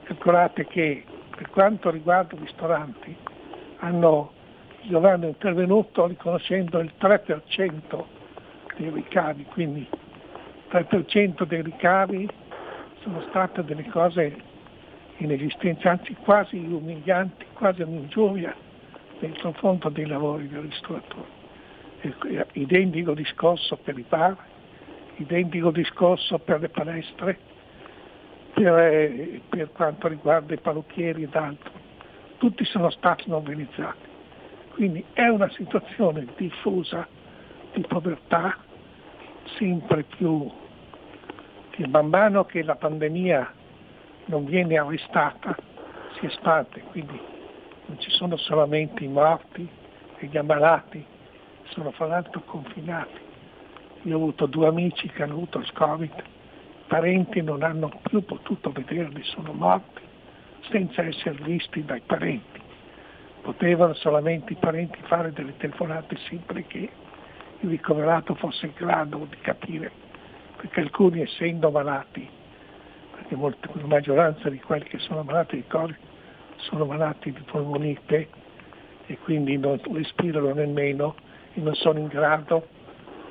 calcolate che per quanto riguarda i ristoranti hanno, il governo è intervenuto riconoscendo il 3% dei ricavi, quindi il 3% dei ricavi sono state delle cose inesistenti, anzi quasi umilianti, quasi un'ingiuria nei confronti dei lavori del ristoratore. Identico discorso per i bar, identico discorso per le palestre, per, eh, per quanto riguarda i parrucchieri ed altro. Tutti sono stati mobilizzati. Quindi è una situazione diffusa di povertà sempre più che man mano che la pandemia non viene arrestata si espande, quindi non ci sono solamente i morti e gli ammalati, sono fra l'altro confinati. Io ho avuto due amici che hanno avuto il Covid, parenti non hanno più potuto vederli, sono morti senza essere visti dai parenti. Potevano solamente i parenti fare delle telefonate sempre che il ricoverato fosse in grado di capire, perché alcuni essendo malati, perché molti, la maggioranza di quelli che sono malati di Covid sono malati di polmonite e quindi non respirano nemmeno e non sono in grado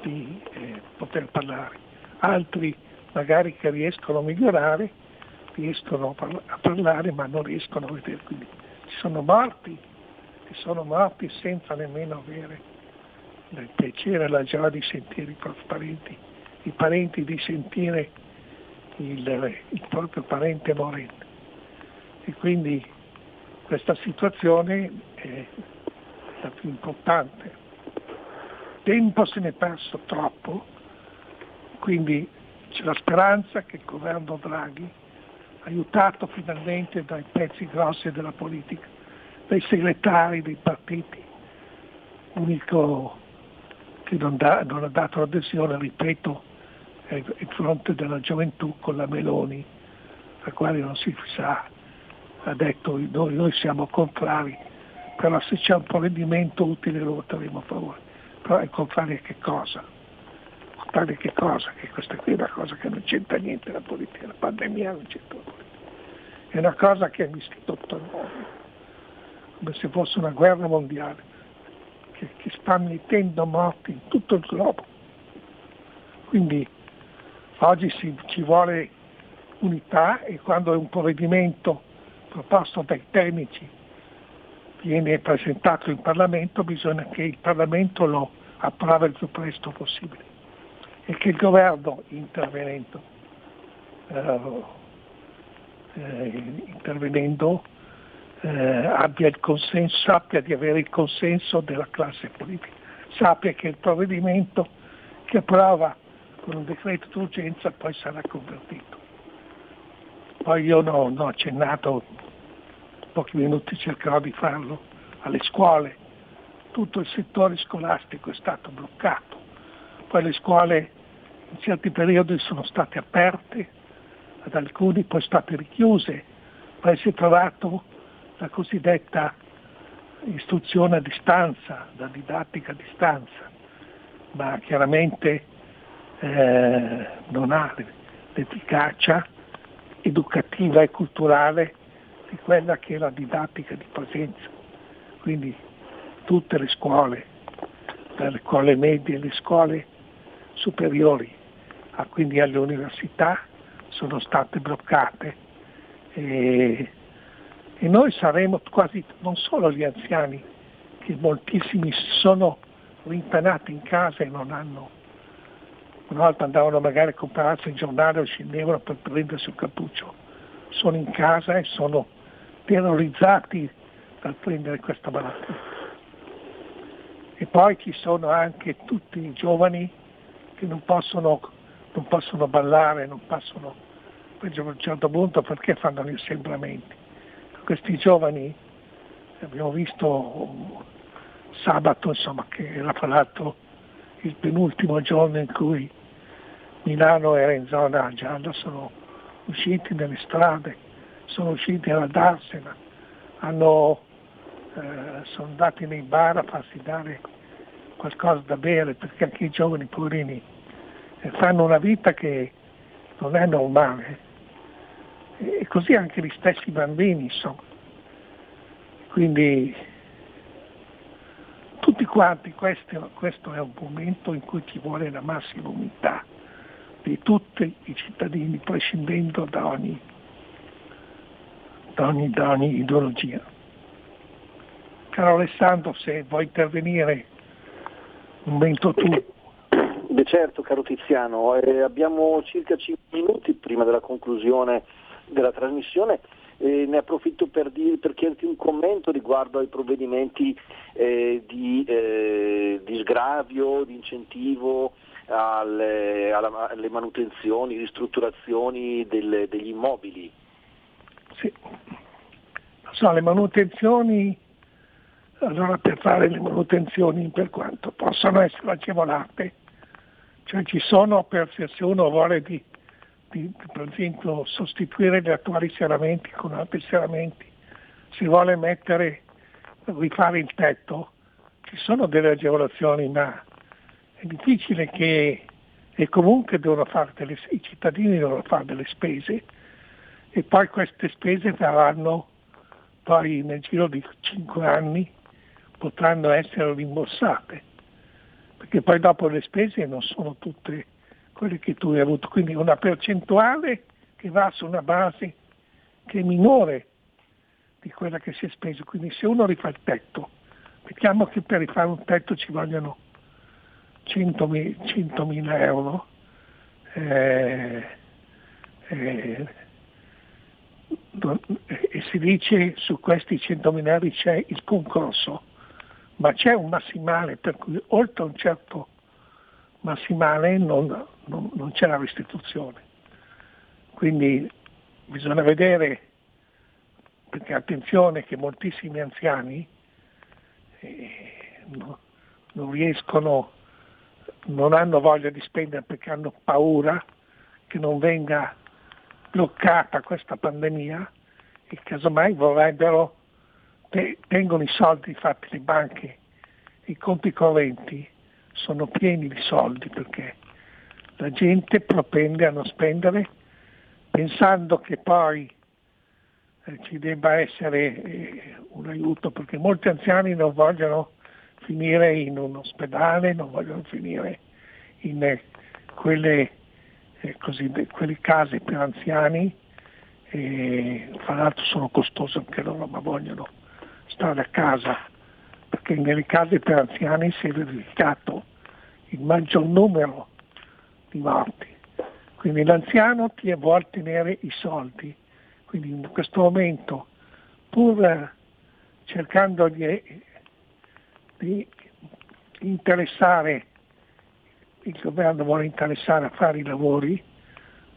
di eh, poter parlare. Altri magari che riescono a migliorare riescono a parlare ma non riescono a vedere. Quindi ci sono morti che sono morti senza nemmeno avere il piacere e la gioia di sentire i propri parenti, i parenti di sentire il, il proprio parente morente. E quindi questa situazione è la più importante. Tempo se ne è perso troppo, quindi c'è la speranza che il governo Draghi, aiutato finalmente dai pezzi grossi della politica, dai segretari dei partiti, unico che non, da, non ha dato adesione, ripeto, è il fronte della gioventù con la Meloni, la quale non si sa, ha detto noi, noi siamo contrari, però se c'è un provvedimento utile lo voteremo a favore. Però è contrario a che cosa? A che cosa? Che questa qui è una cosa che non c'entra niente la politica, la pandemia non c'entra la politica. È una cosa che è vestito tutto il mondo come se fosse una guerra mondiale, che, che sta mettendo morti in tutto il globo. Quindi oggi si, ci vuole unità e quando un provvedimento proposto dai tecnici viene presentato in Parlamento bisogna che il Parlamento lo approva il più presto possibile e che il governo intervenendo, eh, eh, intervenendo eh, abbia il consenso, sappia di avere il consenso della classe politica, sappia che il provvedimento che approva con un decreto d'urgenza poi sarà convertito. Poi io no, ho accennato, pochi minuti cercherò di farlo, alle scuole, tutto il settore scolastico è stato bloccato, poi le scuole in certi periodi sono state aperte, ad alcuni poi state richiuse, poi si è trovato la cosiddetta istruzione a distanza, la didattica a distanza, ma chiaramente eh, non ha l'efficacia educativa e culturale di quella che è la didattica di presenza. Quindi tutte le scuole, dalle scuole medie alle scuole superiori, quindi alle università, sono state bloccate. E e noi saremo quasi non solo gli anziani, che moltissimi si sono rintanati in casa e non hanno, una volta andavano magari a comprarsi il giornale o scendevano per prendersi un cappuccio, sono in casa e sono terrorizzati dal prendere questa malattia. E poi ci sono anche tutti i giovani che non possono, non possono ballare, non possono, a un certo punto perché fanno gli assembramenti? Questi giovani, abbiamo visto sabato insomma, che era parlato il penultimo giorno in cui Milano era in zona gialla, sono usciti nelle strade, sono usciti ad andarsene, hanno, eh, sono andati nei bar a farsi dare qualcosa da bere perché anche i giovani poverini fanno una vita che non è normale e così anche gli stessi bambini insomma. Quindi tutti quanti questo, questo, è un momento in cui ci vuole la massima unità di tutti i cittadini prescindendo da ogni, da ogni, da ogni ideologia. Caro Alessandro, se vuoi intervenire, un momento tu. Beh certo, caro Tiziano, eh, abbiamo circa 5 minuti prima della conclusione della trasmissione. Eh, ne approfitto per, dire, per, chiederti un commento riguardo ai provvedimenti eh, di, eh, di, sgravio, di incentivo alle, alle manutenzioni, ristrutturazioni del, degli immobili. Sì. So, le manutenzioni, allora per fare le manutenzioni per quanto possono essere agevolate, cioè ci sono per se uno vuole di di, per esempio sostituire gli attuali serramenti con altri serramenti, si vuole mettere, rifare il tetto, ci sono delle agevolazioni ma è difficile che e comunque delle, i cittadini devono fare delle spese e poi queste spese verranno poi nel giro di 5 anni potranno essere rimborsate perché poi dopo le spese non sono tutte quelle che tu hai avuto, quindi una percentuale che va su una base che è minore di quella che si è spesa, quindi se uno rifà il tetto, mettiamo che per rifare un tetto ci vogliono 100.000 euro, eh, eh, e si dice su questi 100.000 euro c'è il concorso, ma c'è un massimale per cui oltre un certo massimale non, non, non c'è la restituzione. Quindi bisogna vedere, perché attenzione che moltissimi anziani eh, no, non riescono, non hanno voglia di spendere perché hanno paura che non venga bloccata questa pandemia e casomai vorrebbero, tengono i soldi fatti le banche, i conti correnti sono pieni di soldi perché la gente propende a non spendere pensando che poi eh, ci debba essere eh, un aiuto perché molti anziani non vogliono finire in un ospedale, non vogliono finire in eh, quelle, eh, così, quelle, case per anziani, fra l'altro sono costose anche loro, ma vogliono stare a casa, perché nelle case per anziani si è verificato il maggior numero di morti. Quindi l'anziano ti vuole tenere i soldi, quindi in questo momento pur cercando di, di interessare, il governo vuole interessare a fare i lavori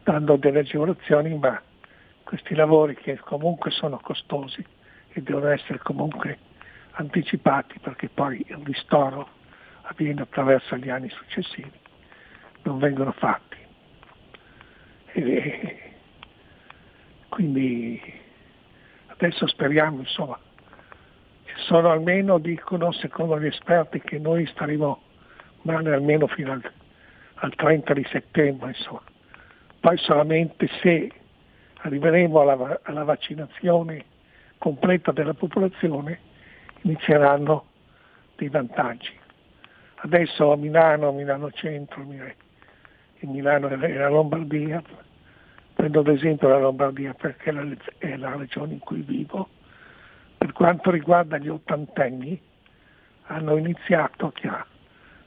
dando delle agevolazioni, ma questi lavori che comunque sono costosi e devono essere comunque anticipati perché poi il ristoro avviene attraverso gli anni successivi, non vengono fatti. E quindi adesso speriamo, insomma, ci sono almeno, dicono, secondo gli esperti, che noi staremo male almeno fino al, al 30 di settembre, insomma. Poi solamente se arriveremo alla, alla vaccinazione completa della popolazione inizieranno dei vantaggi. Adesso a Milano, Milano Centro, in Milano e la Lombardia, prendo ad esempio la Lombardia perché è la regione in cui vivo, per quanto riguarda gli ottantenni hanno iniziato che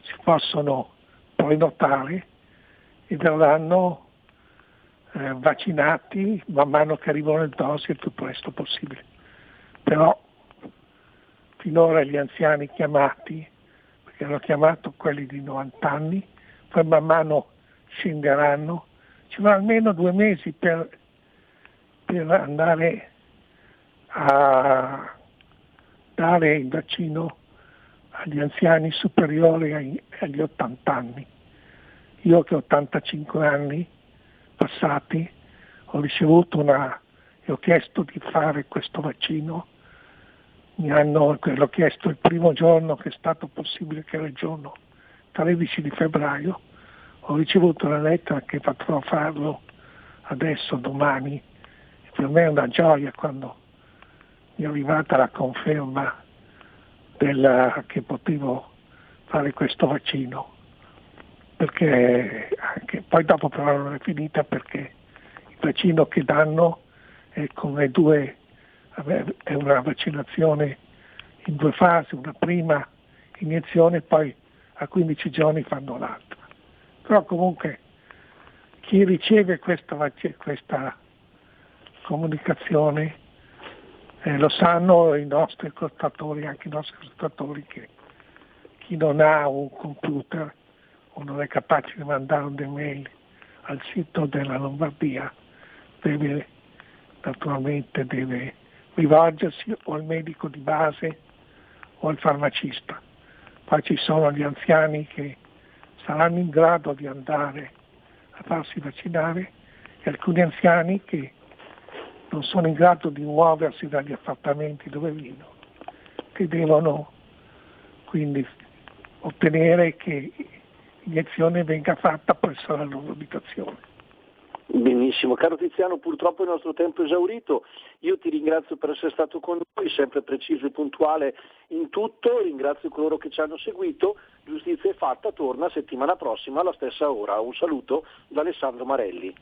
si possono prenotare e verranno eh, vaccinati man mano che arrivano le dosi il più presto possibile. Però finora gli anziani chiamati che hanno chiamato quelli di 90 anni, poi man mano scenderanno, ci vorrà almeno due mesi per, per andare a dare il vaccino agli anziani superiori ai, agli 80 anni. Io che ho 85 anni passati ho ricevuto una e ho chiesto di fare questo vaccino mi hanno, l'ho chiesto il primo giorno che è stato possibile, che era il giorno 13 di febbraio, ho ricevuto la lettera che potrò farlo adesso, domani. Per me è una gioia quando mi è arrivata la conferma della, che potevo fare questo vaccino, perché anche, poi dopo però non è finita perché il vaccino che danno è come due è una vaccinazione in due fasi, una prima iniezione e poi a 15 giorni fanno l'altra. Però comunque chi riceve questa, questa comunicazione eh, lo sanno i nostri ascoltatori, anche i nostri ascoltatori che chi non ha un computer o non è capace di mandare un'email al sito della Lombardia deve naturalmente deve rivolgersi o al medico di base o al farmacista. Poi ci sono gli anziani che saranno in grado di andare a farsi vaccinare di alcuni anziani che non sono in grado di muoversi dagli appartamenti dove vivono, che devono quindi ottenere che l'iniezione venga fatta presso la loro abitazione. Benissimo, caro Tiziano, purtroppo il nostro tempo è esaurito. Io ti ringrazio per essere stato con noi, sempre preciso e puntuale in tutto, ringrazio coloro che ci hanno seguito. Giustizia è fatta, torna settimana prossima alla stessa ora. Un saluto da Alessandro Marelli.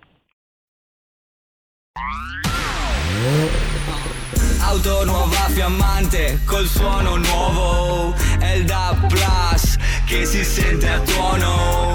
Auto nuova fiammante col suono nuovo È il DAB Plus che si sente a tuono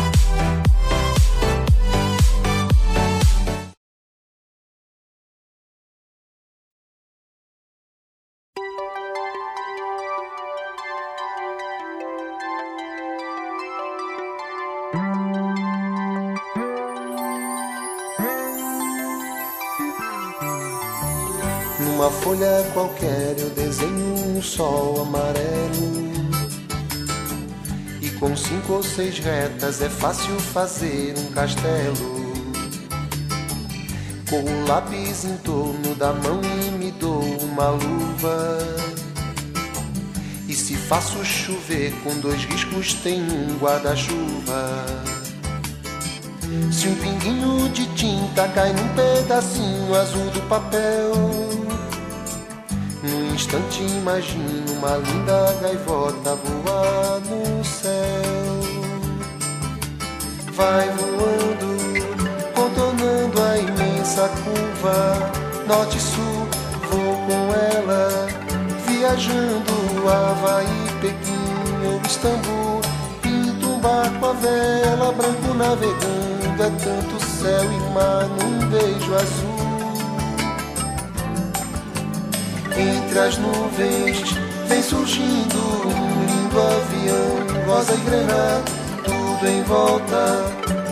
Numa folha qualquer eu desenho um sol amarelo. E com cinco ou seis retas é fácil fazer um castelo. Com o lápis em torno da mão e me dou uma luva. E se faço chover com dois riscos, tem um guarda-chuva. Se um pinguinho de tinta cai num pedacinho azul do papel, instante imagino uma linda gaivota voar no céu. Vai voando, contornando a imensa curva, norte e sul, vou com ela, viajando Havaí, Pequim ou Istambul. Pinto um barco a vela, branco navegando, é tanto céu e mar num beijo azul. Entre as nuvens vem surgindo um lindo avião, rosa e grená, tudo em volta,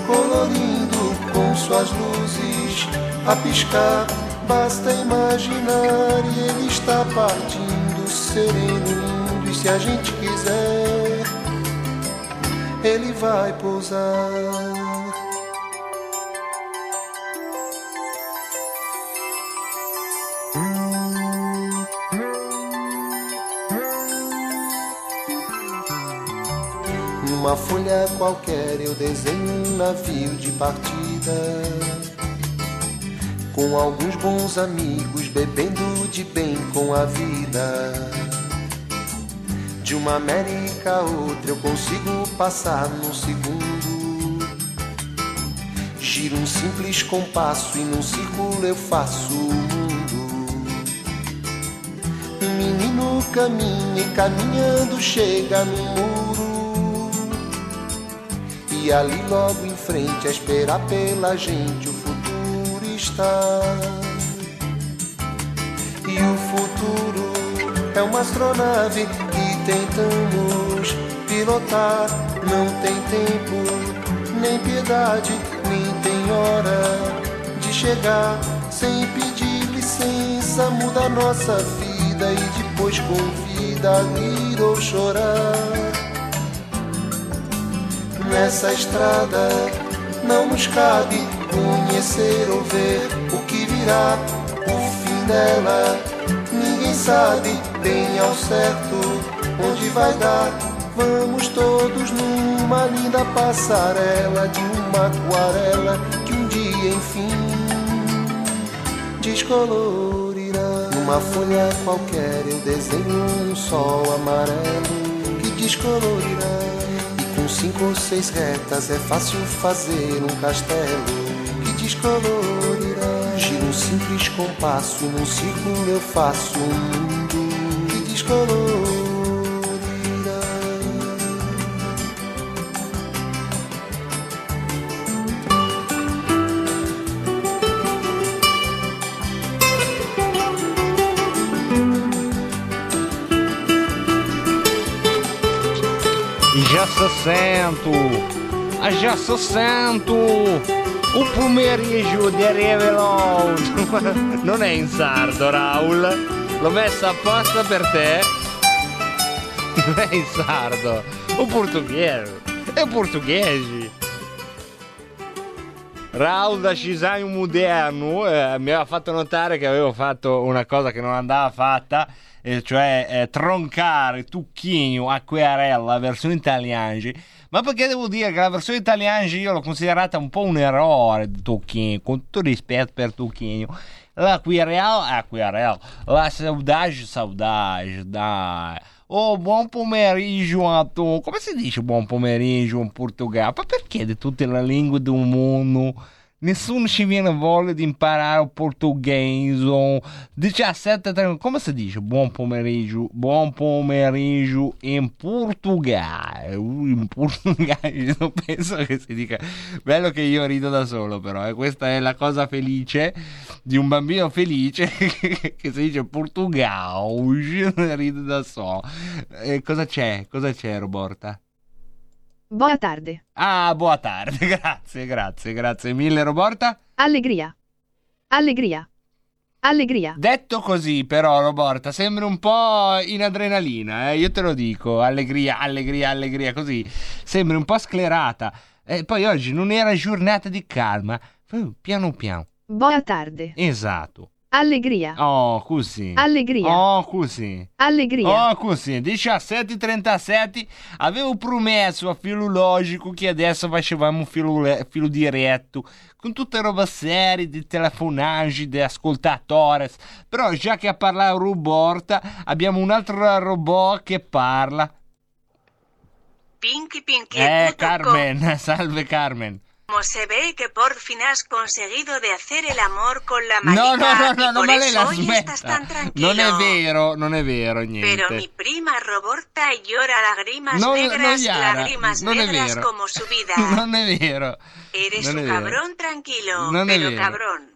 colorindo com suas luzes a piscar. Basta imaginar e ele está partindo, sereno, lindo, e se a gente quiser, ele vai pousar. Numa folha qualquer eu desenho um navio de partida. Com alguns bons amigos bebendo de bem com a vida. De uma América a outra eu consigo passar num segundo. Giro um simples compasso e num círculo eu faço o mundo. Um menino caminha e caminhando chega no muro. E ali logo em frente a esperar pela gente o futuro está. E o futuro é uma astronave que tentamos pilotar. Não tem tempo, nem piedade, nem tem hora de chegar. Sem pedir licença, muda nossa vida e depois convida a rir ou chorar nessa estrada não nos cabe conhecer ou ver o que virá, o fim dela. Ninguém sabe bem ao certo onde vai dar. Vamos todos numa linda passarela de uma aquarela que um dia enfim descolorirá. Numa folha qualquer eu desenho um sol amarelo que descolorirá. Cinco ou seis retas é fácil fazer um castelo que descolorirá. Giro um simples compasso num círculo eu faço um mundo que descolorirá. Ah, já se sento o pomeriggio di Revelon. Non è in sardo, Raul. L'ho messa apposta per te. Non è in sardo, o portoghese. È portoghese. Raul da Cisai moderno eh, mi aveva fatto notare che avevo fatto una cosa che non andava fatta, eh, cioè eh, troncare Tucchino Acquarella, la versione italiana. Ma perché devo dire che la versione italiana io l'ho considerata un po' un errore di Tucchino, con tutto rispetto per Tucchino. L'Acquarella, Acquarella, la saudade, saudade, dai. Oh, buon pomeriggio a tu. Come si dice buon pomeriggio in Portogallo? Ma perché di tutte le lingue del mondo nessuno ci viene voglia di imparare portoghese? 17 come si dice buon pomeriggio? Buon pomeriggio in Portogallo. In Portogallo penso che si dica. Bello che io rido da solo, però. Eh. Questa è la cosa felice di un bambino felice che si dice Portogallo. Ride da solo. Eh, cosa c'è? Cosa c'è, Roborta? Boa tarde. Ah, buona tarde, grazie, grazie, grazie mille Roborta. Allegria. Allegria. Allegria. Detto così, però, Roborta, sembri un po' in adrenalina, eh? io te lo dico. Allegria, allegria, allegria, così. Sembri un po' sclerata. E poi oggi non era giornata di calma. Piano piano. Boa tarde. Esatto. Allegria. Oh, così. Allegria. Oh, così. Allegria. Oh, così. 17h37. Avevo promesso a filo logico che adesso facevamo un filo, filo diretto con tutte roba serie di telefonaggi, di ascoltatori. Però già che a parlare Roborta abbiamo un altro robot che parla. Pinky Pinky. Eh, Carmen. Salve Carmen. Como se ve que por fin has conseguido de hacer el amor con la No, marica no, no, no, no, eso la smetta. Non è vero, non è vero, niente. Pero mi prima Roborta llora lágrimas negras, lágrimas negras como su vida. Non è vero. Eres un cabrón tranquilo, pero cabrón.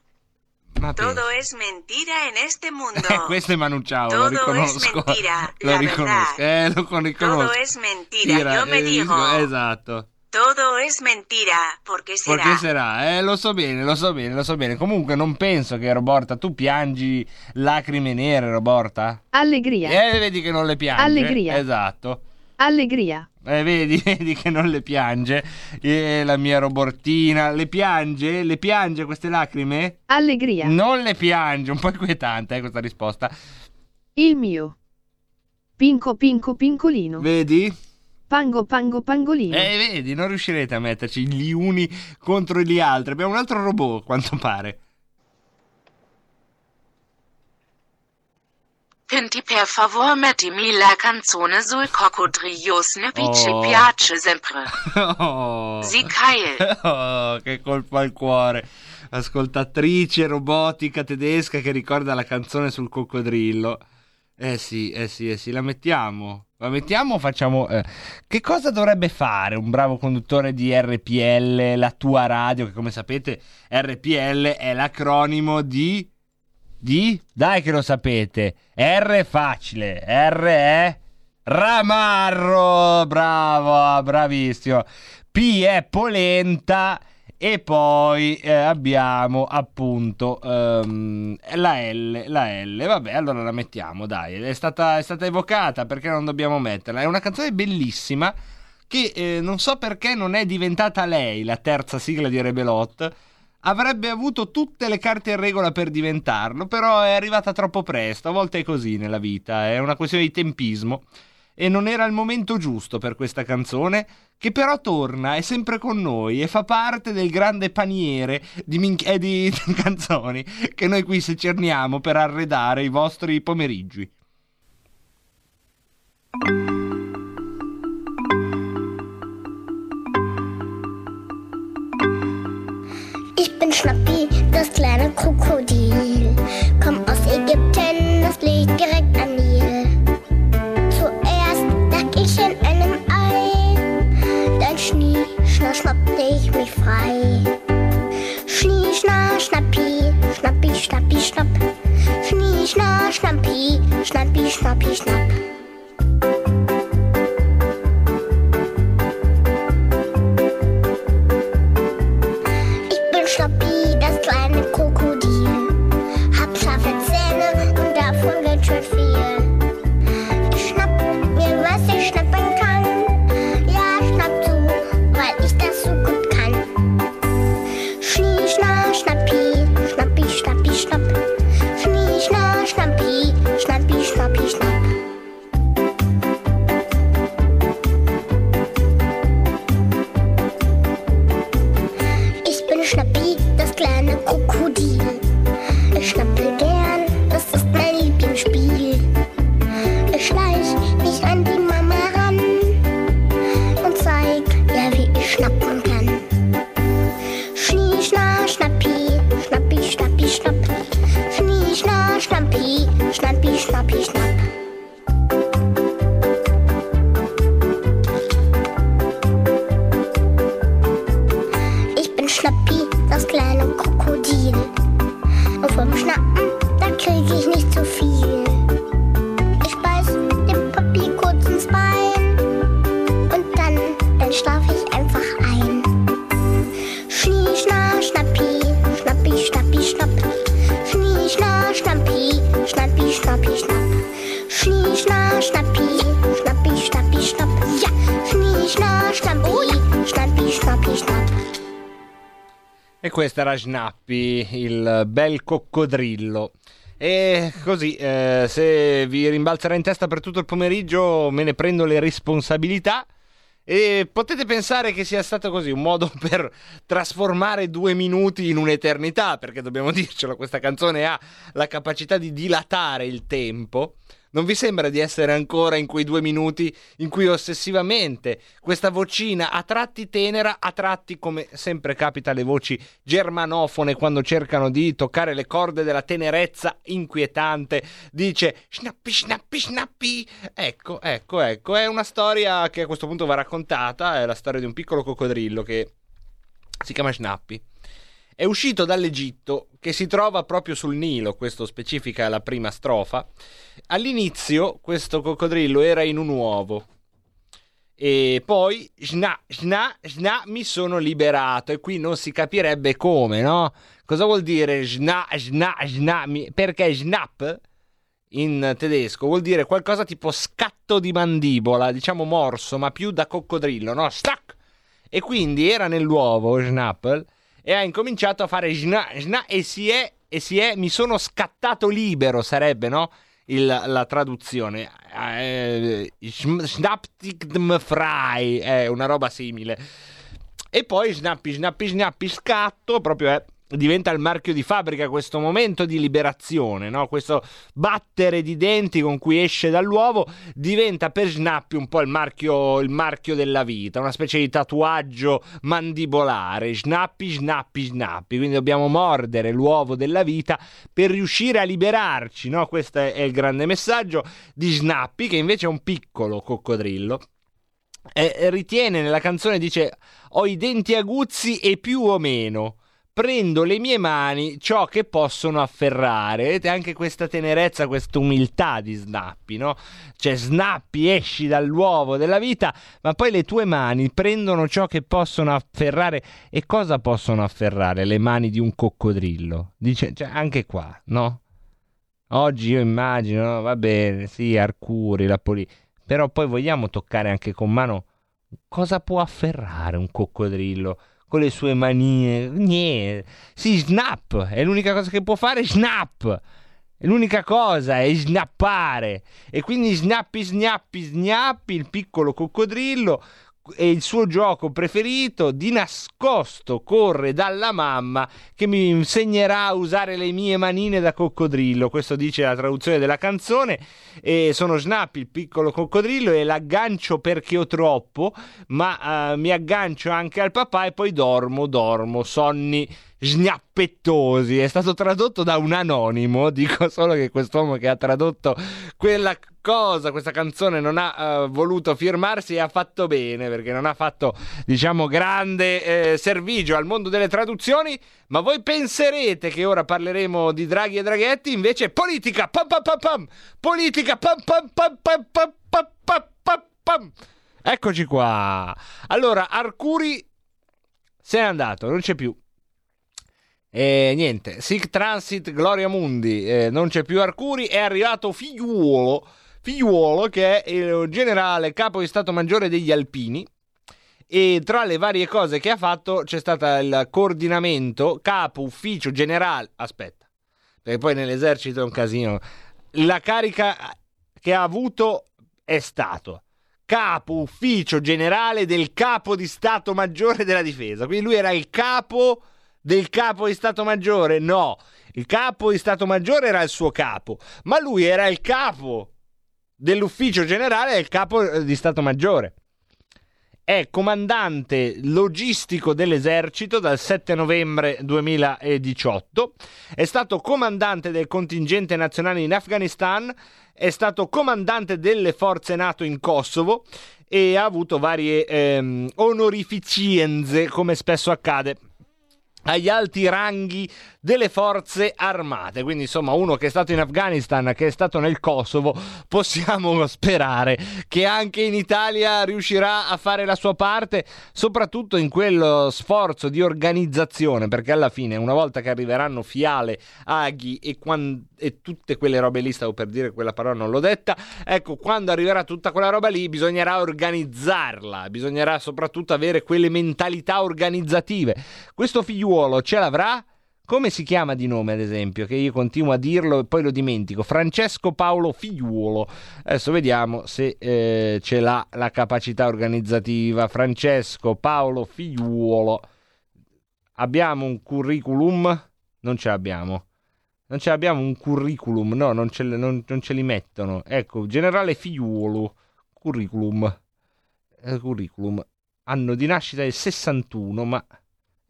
Ma. Todo es mentira en este mundo. Eh, questo è Manu Chao, Todo lo riconosco. es mentira, lo la riconosco. Eh, lo con- riconosco. Todo es mentira, Tira, yo me eh, digo. Esatto. Todo es mentira. ¿Por qué será? Perché sarà? Eh, lo so bene, lo so bene, lo so bene. Comunque non penso che Roborta, tu piangi lacrime nere, Roborta? Allegria. Eh, vedi che non le piange. Allegria. Esatto. Allegria. Eh, vedi, vedi che non le piange. Eh, la mia Robortina. Le piange? Le piange queste lacrime? Allegria. Non le piange. Un po' inquietante, eh, questa risposta. Il mio. Pinco pinco pincolino. Vedi? Pango pango pangolino. Eh, vedi, non riuscirete a metterci gli uni contro gli altri. Abbiamo un altro robot, quanto pare. Pinti per favor mettimi la canzone sul coccodrillo Snippy ci Oh. piace sempre. Oh. Sì, Kyle. Oh, che colpo al cuore. Ascoltatrice robotica tedesca che ricorda la canzone sul coccodrillo. Eh sì, eh sì, eh sì, la mettiamo. La mettiamo facciamo... eh, Che cosa dovrebbe fare un bravo conduttore di RPL, la tua radio, che come sapete RPL è l'acronimo di... Di? Dai che lo sapete. R è facile. R è... Ramarro, bravo, bravissimo. P è polenta e poi eh, abbiamo appunto ehm, la L, la L. Vabbè, allora la mettiamo, dai. È stata, è stata evocata perché non dobbiamo metterla. È una canzone bellissima che eh, non so perché non è diventata lei la terza sigla di Rebelot. Avrebbe avuto tutte le carte in regola per diventarlo, però è arrivata troppo presto. A volte è così nella vita, è una questione di tempismo. E non era il momento giusto per questa canzone, che però torna, è sempre con noi e fa parte del grande paniere di, minch- eh, di canzoni che noi qui secerniamo per arredare i vostri pomeriggi. Ich bin Schnappi, das kleine Krokodil. Komm aus Ägypten, das liegt direkt am schna, schnappte ich mich frei. Schnie, schna, schnappi, schnappi, schnappi, schnapp. Schnie, schna, schnappi, schnappi, schnappi, schnapp. Questo era Snappi, il bel coccodrillo. E così, eh, se vi rimbalzerà in testa per tutto il pomeriggio, me ne prendo le responsabilità. E potete pensare che sia stato così un modo per trasformare due minuti in un'eternità, perché dobbiamo dircelo, questa canzone ha la capacità di dilatare il tempo. Non vi sembra di essere ancora in quei due minuti in cui ossessivamente questa vocina a tratti tenera, a tratti come sempre capita alle voci germanofone quando cercano di toccare le corde della tenerezza inquietante, dice snappi, snappi, snappi. Ecco, ecco, ecco, è una storia che a questo punto va raccontata, è la storia di un piccolo coccodrillo che si chiama Snappi. È uscito dall'Egitto, che si trova proprio sul Nilo, questo specifica la prima strofa. All'inizio questo coccodrillo era in un uovo. E poi, sna, sna, sna, mi sono liberato. E qui non si capirebbe come, no? Cosa vuol dire sna, sna, sna? Perché snap in tedesco vuol dire qualcosa tipo scatto di mandibola, diciamo morso, ma più da coccodrillo, no? Stack! E quindi era nell'uovo, Schnappel, e ha incominciato a fare sna, sna, e si è, e si è, mi sono scattato libero, sarebbe, no? Il- la traduzione. Eh, Schnaptigdm frei, è una roba simile. E poi snappi, snappi, snappi, scatto, proprio è, diventa il marchio di fabbrica questo momento di liberazione, no? questo battere di denti con cui esce dall'uovo, diventa per Snappi un po' il marchio, il marchio della vita, una specie di tatuaggio mandibolare, Snappi, Snappi, Snappi, quindi dobbiamo mordere l'uovo della vita per riuscire a liberarci, no? questo è il grande messaggio di Snappi che invece è un piccolo coccodrillo eh, ritiene nella canzone dice ho i denti aguzzi e più o meno prendo le mie mani ciò che possono afferrare. Vedete anche questa tenerezza questa umiltà di Snappi no? cioè Snappi esci dall'uovo della vita ma poi le tue mani prendono ciò che possono afferrare. E cosa possono afferrare? Le mani di un coccodrillo. Dice cioè, anche qua no? Oggi io immagino, no, va bene, sì, Arcuri, la politica, però poi vogliamo toccare anche con mano cosa può afferrare un coccodrillo con le sue manine? Niente. Sì, snap, è l'unica cosa che può fare, snap. L'unica cosa è snappare. E quindi snappi, snappi, snappi, il piccolo coccodrillo e il suo gioco preferito di nascosto corre dalla mamma che mi insegnerà a usare le mie manine da coccodrillo. Questo dice la traduzione della canzone. E sono Snappi il piccolo coccodrillo e l'aggancio perché ho troppo ma eh, mi aggancio anche al papà e poi dormo dormo sonni sgnappettosi è stato tradotto da un anonimo. Dico solo che quest'uomo che ha tradotto quella cosa questa canzone non ha eh, voluto firmarsi e ha fatto bene perché non ha fatto diciamo grande eh, servigio al mondo delle traduzioni. Ma voi penserete che ora parleremo di Draghi e Draghetti invece politica pam pam pam pam. Politica pam pam pam pam pam pam pam pam pam. Eccoci qua. Allora Arcuri se n'è andato non c'è più E niente, Sic Transit Gloria Mundi, eh, non c'è più Arcuri, è arrivato Figliuolo, Figliuolo che è il generale capo di Stato Maggiore degli Alpini. E tra le varie cose che ha fatto c'è stato il coordinamento capo ufficio generale, aspetta, perché poi nell'esercito è un casino, la carica che ha avuto è stato capo ufficio generale del capo di Stato Maggiore della Difesa, quindi lui era il capo del capo di Stato Maggiore? No, il capo di Stato Maggiore era il suo capo, ma lui era il capo dell'ufficio generale e il capo eh, di Stato Maggiore. È comandante logistico dell'esercito dal 7 novembre 2018, è stato comandante del contingente nazionale in Afghanistan, è stato comandante delle forze NATO in Kosovo e ha avuto varie ehm, onorificenze, come spesso accade agli alti ranghi delle forze armate. Quindi, insomma, uno che è stato in Afghanistan, che è stato nel Kosovo, possiamo sperare che anche in Italia riuscirà a fare la sua parte, soprattutto in quello sforzo di organizzazione, perché alla fine, una volta che arriveranno Fiale, Aghi e, quando, e tutte quelle robe lì, stavo per dire quella parola, non l'ho detta, ecco, quando arriverà tutta quella roba lì, bisognerà organizzarla, bisognerà soprattutto avere quelle mentalità organizzative. Questo figliuolo ce l'avrà? Come si chiama di nome, ad esempio? Che io continuo a dirlo e poi lo dimentico. Francesco Paolo Figliuolo. Adesso vediamo se eh, ce l'ha la capacità organizzativa. Francesco Paolo Figliuolo. Abbiamo un curriculum? Non ce l'abbiamo. Non ce l'abbiamo un curriculum, no, non ce, non, non ce li mettono. Ecco, generale Figliuolo. Curriculum. Eh, curriculum. Anno di nascita del 61, ma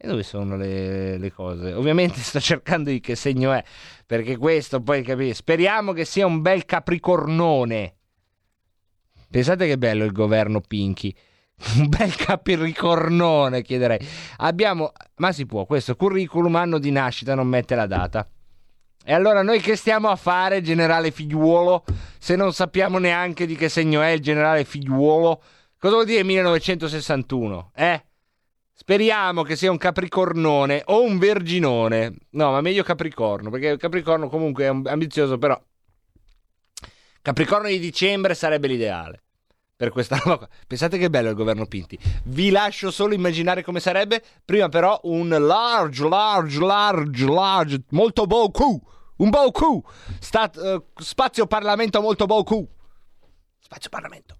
e dove sono le, le, cose? Ovviamente sto cercando di che segno è, perché questo poi capire. Speriamo che sia un bel capricornone. Pensate che bello il governo Pinky. Un bel capricornone, chiederei. Abbiamo, ma si può, questo curriculum anno di nascita non mette la data. E allora noi che stiamo a fare, generale figliuolo, se non sappiamo neanche di che segno è il generale figliuolo? Cosa vuol dire 1961? Eh? Speriamo che sia un capricornone o un verginone. No, ma meglio capricorno, perché capricorno comunque è ambizioso, però Capricorno di dicembre sarebbe l'ideale. Per questa roba Pensate che bello il governo Pinti. Vi lascio solo immaginare come sarebbe. Prima però un large, large, large, large, molto beaucoup. Un beaucoup. Stat, uh, spazio Parlamento molto beaucoup. Spazio Parlamento.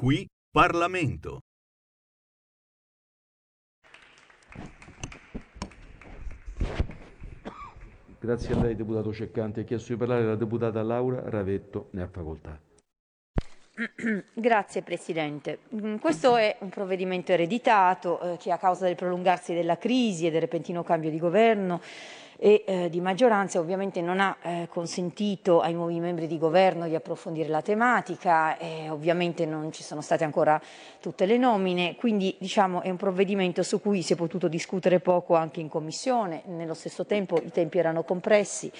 Qui Parlamento. Grazie a lei, deputato Ceccante. Ha chiesto di parlare la deputata Laura Ravetto, ne ha facoltà. Grazie Presidente. Mm, questo è un provvedimento ereditato eh, che a causa del prolungarsi della crisi e del repentino cambio di governo e eh, di maggioranza ovviamente non ha eh, consentito ai nuovi membri di governo di approfondire la tematica ovviamente non ci sono state ancora tutte le nomine, quindi diciamo è un provvedimento su cui si è potuto discutere poco anche in commissione, nello stesso tempo i tempi erano compressi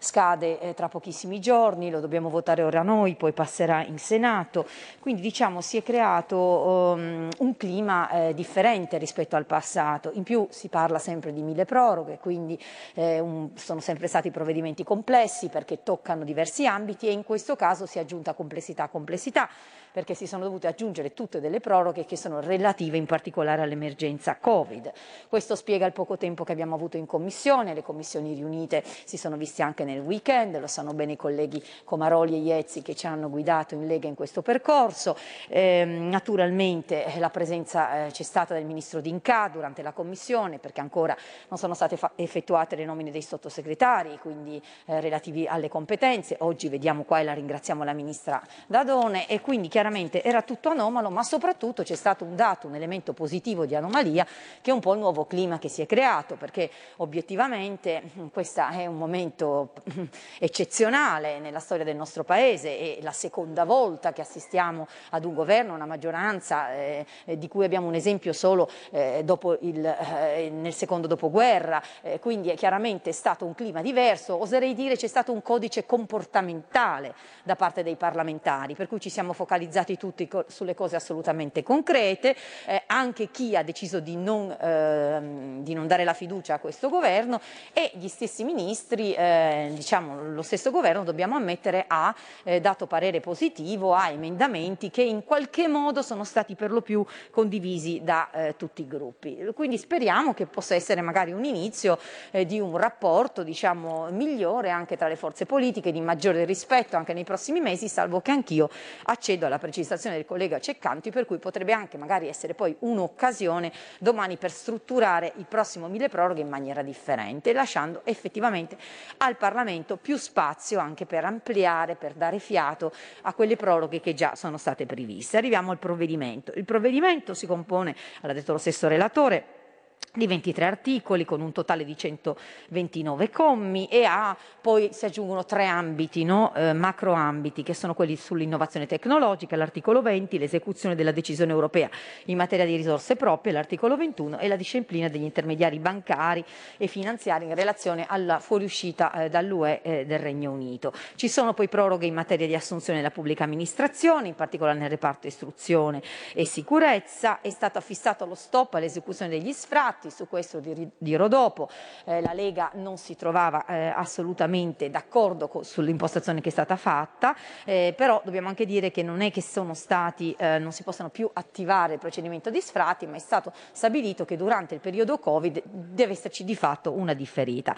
scade eh, tra pochissimi giorni, lo dobbiamo votare ora noi, poi passerà in Senato, quindi diciamo si è creato um, un clima eh, differente rispetto al passato, in più si parla sempre di mille proroghe, quindi eh, un, sono sempre stati provvedimenti complessi perché toccano diversi ambiti e in questo caso si è aggiunta complessità a complessità perché si sono dovute aggiungere tutte delle proroghe che sono relative in particolare all'emergenza Covid. Questo spiega il poco tempo che abbiamo avuto in commissione, le commissioni riunite si sono viste anche nel weekend, lo sanno bene i colleghi Comaroli e Iezzi che ci hanno guidato in Lega in questo percorso. Eh, naturalmente la presenza eh, c'è stata del Ministro D'Inca durante la commissione perché ancora non sono state effettuate le nomine dei sottosegretari, quindi eh, relativi alle competenze. Oggi vediamo qua e la ringraziamo la Ministra Dadone e quindi chiaramente era tutto anomalo, ma soprattutto c'è stato un dato, un elemento positivo di anomalia, che è un po' il nuovo clima che si è creato, perché obiettivamente mm, questo è un momento mm, eccezionale nella storia del nostro Paese, è la seconda volta che assistiamo ad un governo, una maggioranza eh, di cui abbiamo un esempio solo eh, il, eh, nel secondo dopoguerra, eh, quindi è chiaramente stato un clima diverso, oserei dire c'è stato un codice comportamentale da parte dei parlamentari, per cui ci siamo focalizzati focalizzati tutti co- sulle cose assolutamente concrete, eh, anche chi ha deciso di non, ehm, di non dare la fiducia a questo governo e gli stessi ministri, eh, diciamo lo stesso governo dobbiamo ammettere ha eh, dato parere positivo a emendamenti che in qualche modo sono stati per lo più condivisi da eh, tutti i gruppi. Quindi speriamo che possa essere magari un inizio eh, di un rapporto diciamo, migliore anche tra le forze politiche, di maggiore rispetto anche nei prossimi mesi, salvo che anch'io accedo alla precisazione del collega Ceccanti, per cui potrebbe anche magari essere poi un'occasione domani per strutturare il prossimo mille proroghe in maniera differente, lasciando effettivamente al Parlamento più spazio anche per ampliare, per dare fiato a quelle proroghe che già sono state previste. Arriviamo al provvedimento. Il provvedimento si compone, l'ha detto lo stesso relatore, di 23 articoli con un totale di 129 commi e ha, poi si aggiungono tre ambiti, no? eh, macro ambiti, che sono quelli sull'innovazione tecnologica, l'articolo 20, l'esecuzione della decisione europea in materia di risorse proprie, l'articolo 21 e la disciplina degli intermediari bancari e finanziari in relazione alla fuoriuscita eh, dall'UE eh, del Regno Unito. Ci sono poi proroghe in materia di assunzione della pubblica amministrazione, in particolare nel reparto istruzione e sicurezza, è stato affissato lo stop all'esecuzione degli sfratti, su questo dirò dopo, eh, la Lega non si trovava eh, assolutamente d'accordo con, sull'impostazione che è stata fatta, eh, però dobbiamo anche dire che non è che sono stati, eh, non si possano più attivare il procedimento di sfratti, ma è stato stabilito che durante il periodo Covid deve esserci di fatto una differita.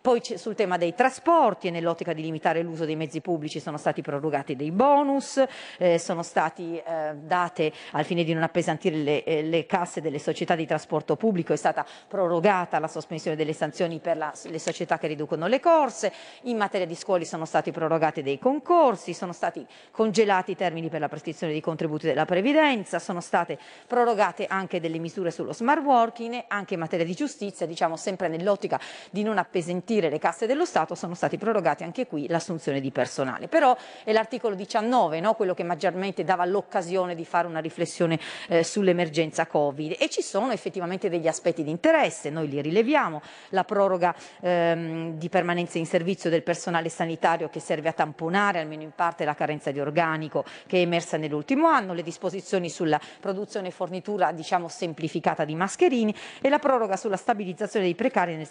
Poi sul tema dei trasporti e nell'ottica di limitare l'uso dei mezzi pubblici sono stati prorogati dei bonus, eh, sono stati eh, date al fine di non appesantire le, le casse delle società di trasporto pubblico stata prorogata la sospensione delle sanzioni per la, le società che riducono le corse, in materia di scuole sono stati prorogati dei concorsi, sono stati congelati i termini per la prescrizione dei contributi della previdenza, sono state prorogate anche delle misure sullo smart working, anche in materia di giustizia, diciamo sempre nell'ottica di non appesantire le casse dello Stato, sono stati prorogati anche qui l'assunzione di personale. Però è l'articolo 19, no? quello che maggiormente dava l'occasione di fare una riflessione eh, sull'emergenza Covid e ci sono effettivamente degli aspetti di interesse, noi li rileviamo, la proroga ehm, di permanenza in servizio del personale sanitario che serve a tamponare almeno in parte la carenza di organico che è emersa nell'ultimo anno, le disposizioni sulla produzione e fornitura diciamo semplificata di mascherini e la proroga sulla stabilizzazione dei precari nel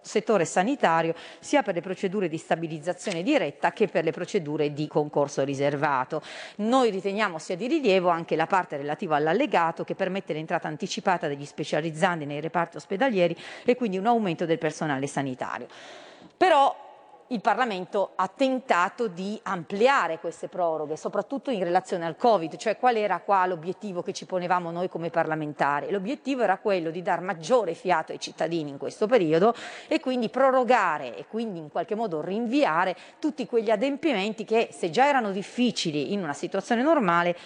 settore sanitario sia per le procedure di stabilizzazione diretta che per le procedure di concorso riservato. Noi riteniamo sia di rilievo anche la parte relativa all'allegato che permette l'entrata anticipata degli specializzandi nei reparti ospedalieri e quindi un aumento del personale sanitario. Però il Parlamento ha tentato di ampliare queste proroghe, soprattutto in relazione al Covid, cioè qual era qua l'obiettivo che ci ponevamo noi come parlamentari? L'obiettivo era quello di dar maggiore fiato ai cittadini in questo periodo e quindi prorogare e quindi in qualche modo rinviare tutti quegli adempimenti che se già erano difficili in una situazione normale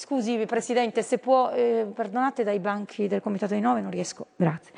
Scusi Presidente, se può, eh, perdonate dai banchi del Comitato dei Nove, non riesco, grazie.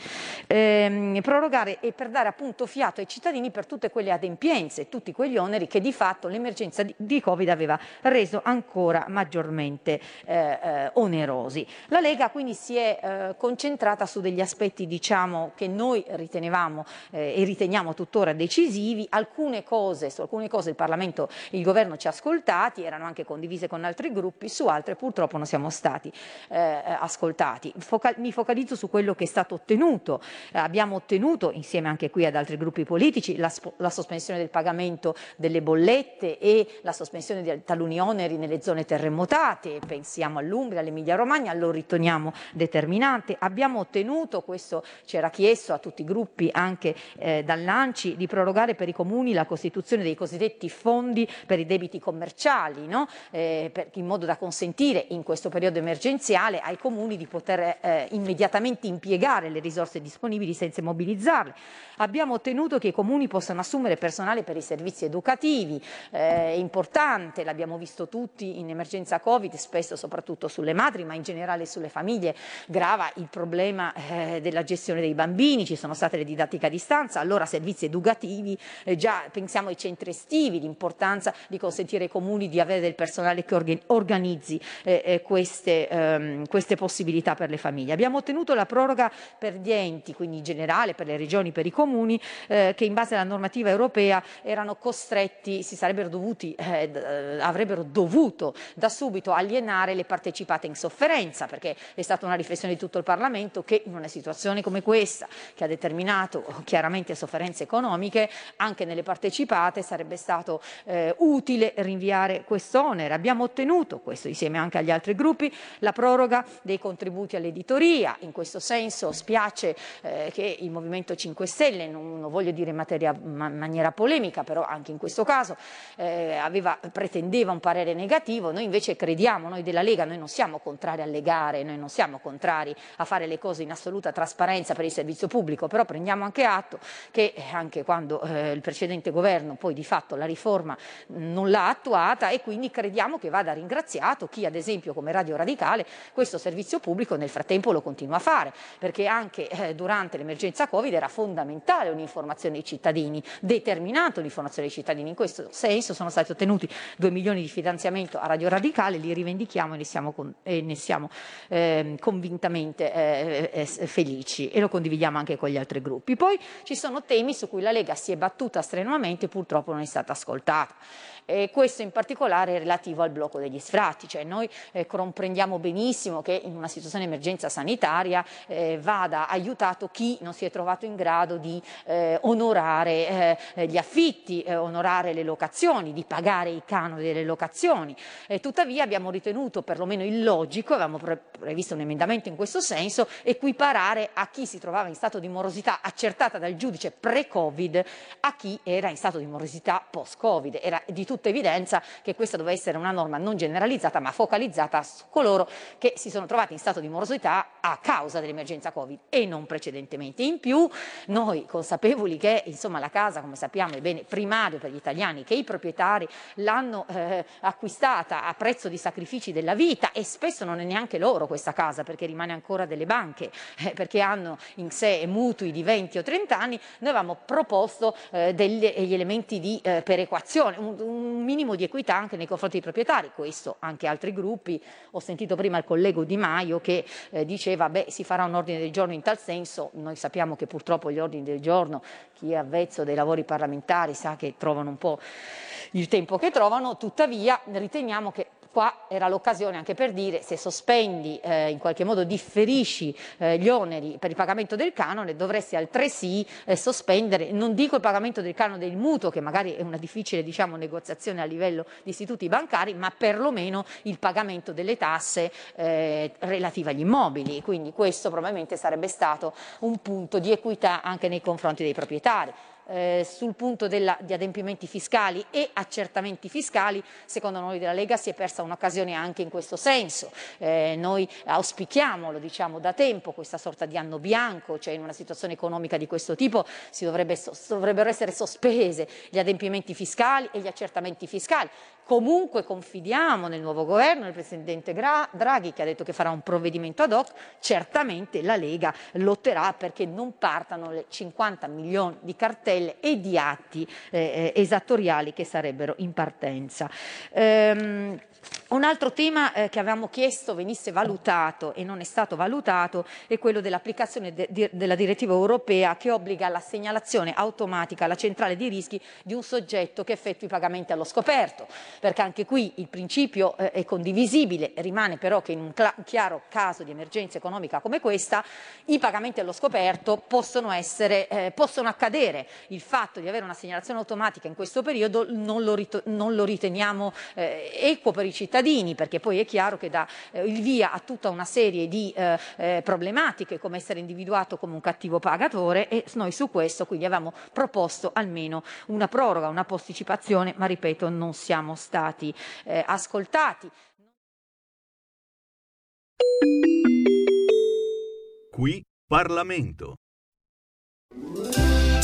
Eh, prorogare e per dare appunto fiato ai cittadini per tutte quelle adempienze, tutti quegli oneri che di fatto l'emergenza di, di Covid aveva reso ancora maggiormente eh, eh onerosi. La Lega quindi si è eh, concentrata su degli aspetti diciamo, che noi ritenevamo eh, e riteniamo tuttora decisivi, alcune cose, su alcune cose il Parlamento, il Governo ci ha ascoltati, erano anche condivise con altri gruppi, su altre purtroppo purtroppo non siamo stati eh, ascoltati. Focal- mi focalizzo su quello che è stato ottenuto. Eh, abbiamo ottenuto, insieme anche qui ad altri gruppi politici, la, la, sospensione del pagamento delle bollette e la sospensione di taluni oneri nelle zone terremotate, pensiamo all'Umbria, all'Emilia Romagna, lo riteniamo determinante. Abbiamo ottenuto, questo ci era chiesto a tutti i gruppi anche eh, dall'ANCI, di prorogare per i comuni la costituzione dei cosiddetti fondi per i debiti commerciali, no? eh, per, in modo da consentire consentire in questo periodo emergenziale ai comuni di poter eh, immediatamente impiegare le risorse disponibili senza mobilizzarle. Abbiamo ottenuto che i comuni possano assumere personale per i servizi educativi, eh, è importante, l'abbiamo visto tutti in emergenza Covid, spesso soprattutto sulle madri, ma in generale sulle famiglie, grava il problema eh, della gestione dei bambini, ci sono state le didattiche a distanza, allora servizi educativi, eh, già pensiamo ai centri estivi, l'importanza di consentire ai comuni di avere del personale che organizzi eh, eh, queste, ehm, queste possibilità per le famiglie. Abbiamo ottenuto la proroga per gli enti, quindi in generale per le regioni, per i comuni, eh, che in base alla normativa europea erano costretti, si sarebbero dovuti, eh, eh, avrebbero dovuto da subito alienare le partecipate in sofferenza, perché è stata una riflessione di tutto il Parlamento che in una situazione come questa, che ha determinato chiaramente sofferenze economiche, anche nelle partecipate sarebbe stato eh, utile rinviare questo onere. Abbiamo ottenuto, questo insieme anche agli altri gruppi, la proroga dei contributi all'editoria. In questo senso spiace eh, che il Movimento 5 Stelle, non, non voglio dire in materia, ma- maniera polemica, però anche in questo caso eh, aveva, pretendeva un parere negativo. Noi invece crediamo, noi della Lega, noi non siamo contrari alle gare, noi non siamo contrari a fare le cose in assoluta trasparenza per il servizio pubblico, però prendiamo anche atto che eh, anche quando eh, il precedente governo poi di fatto la riforma non l'ha attuata e quindi crediamo che vada ringraziato chi ad esempio come Radio Radicale questo servizio pubblico nel frattempo lo continua a fare, perché anche eh, durante l'emergenza Covid era fondamentale un'informazione ai cittadini, determinata un'informazione ai cittadini. In questo senso sono stati ottenuti 2 milioni di finanziamento a Radio Radicale, li rivendichiamo e ne siamo, con- e ne siamo ehm, convintamente eh, eh, felici e lo condividiamo anche con gli altri gruppi. Poi ci sono temi su cui la Lega si è battuta strenuamente e purtroppo non è stata ascoltata. E questo in particolare è relativo al blocco degli sfratti, cioè noi eh, comprendiamo benissimo che in una situazione di emergenza sanitaria eh, vada aiutato chi non si è trovato in grado di eh, onorare eh, gli affitti, eh, onorare le locazioni, di pagare i canoni delle locazioni. Eh, tuttavia abbiamo ritenuto perlomeno illogico, avevamo pre- previsto un emendamento in questo senso, equiparare a chi si trovava in stato di morosità accertata dal giudice pre-Covid a chi era in stato di morosità post-Covid. Era di tutta evidenza che questa doveva essere una norma non generalizzata ma focalizzata su coloro che si sono trovati in stato di morosità a causa dell'emergenza Covid e non precedentemente. In più noi consapevoli che insomma, la casa come sappiamo è bene primario per gli italiani, che i proprietari l'hanno eh, acquistata a prezzo di sacrifici della vita e spesso non è neanche loro questa casa perché rimane ancora delle banche, eh, perché hanno in sé mutui di 20 o 30 anni, noi avevamo proposto eh, degli, degli elementi di eh, perequazione, un, un minimo di equità anche nei confronti dei proprietari, questo anche altri gruppi, ho sentito prima il collega Di Maio che eh, diceva beh si farà un ordine del giorno in tal senso, noi sappiamo che purtroppo gli ordini del giorno, chi è avvezzo dei lavori parlamentari sa che trovano un po' il tempo che trovano, tuttavia riteniamo che qua era l'occasione anche per dire se sospendi, eh, in qualche modo differisci eh, gli oneri per il pagamento del canone, dovresti altresì eh, sospendere, non dico il pagamento del canone del mutuo, che magari è una difficile diciamo, negoziazione a livello di istituti bancari, ma perlomeno il pagamento delle tasse eh, relative agli immobili. Quindi questo probabilmente sarebbe stato un punto di equità anche nei confronti dei proprietari. Eh, sul punto della, di adempimenti fiscali e accertamenti fiscali, secondo noi della Lega si è persa un'occasione anche in questo senso. Eh, noi auspichiamo, lo diciamo da tempo, questa sorta di anno bianco, cioè in una situazione economica di questo tipo dovrebbe, dovrebbero essere sospese gli adempimenti fiscali e gli accertamenti fiscali. Comunque confidiamo nel nuovo governo, nel Presidente Draghi che ha detto che farà un provvedimento ad hoc, certamente la Lega lotterà perché non partano le 50 milioni di cartelle e di atti eh, esattoriali che sarebbero in partenza. Ehm, un altro tema eh, che avevamo chiesto venisse valutato e non è stato valutato è quello dell'applicazione de- de- della direttiva europea che obbliga alla segnalazione automatica alla centrale di rischi di un soggetto che effettui pagamenti allo scoperto, perché anche qui il principio eh, è condivisibile, rimane però che in un chiaro caso di emergenza economica come questa i pagamenti allo scoperto possono, essere, eh, possono accadere. Il fatto di avere una segnalazione automatica in questo periodo non lo, non lo riteniamo eh, equo per i cittadini, perché poi è chiaro che dà eh, il via a tutta una serie di eh, eh, problematiche come essere individuato come un cattivo pagatore e noi su questo quindi avevamo proposto almeno una proroga, una posticipazione, ma ripeto non siamo stati ascoltati. Qui Parlamento.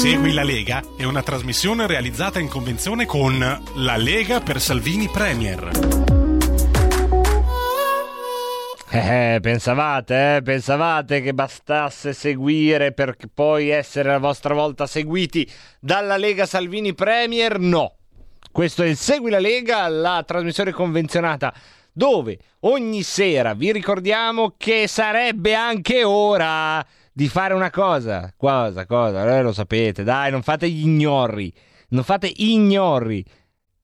Segui la Lega è una trasmissione realizzata in convenzione con La Lega per Salvini Premier. Eh, pensavate, eh? Pensavate che bastasse seguire per poi essere a vostra volta seguiti dalla Lega Salvini Premier? No. Questo è il Segui la Lega, la trasmissione convenzionata dove ogni sera vi ricordiamo che sarebbe anche ora di fare una cosa. Cosa, cosa? Eh, lo sapete, dai, non fate gli ignorri. Non fate ignorri.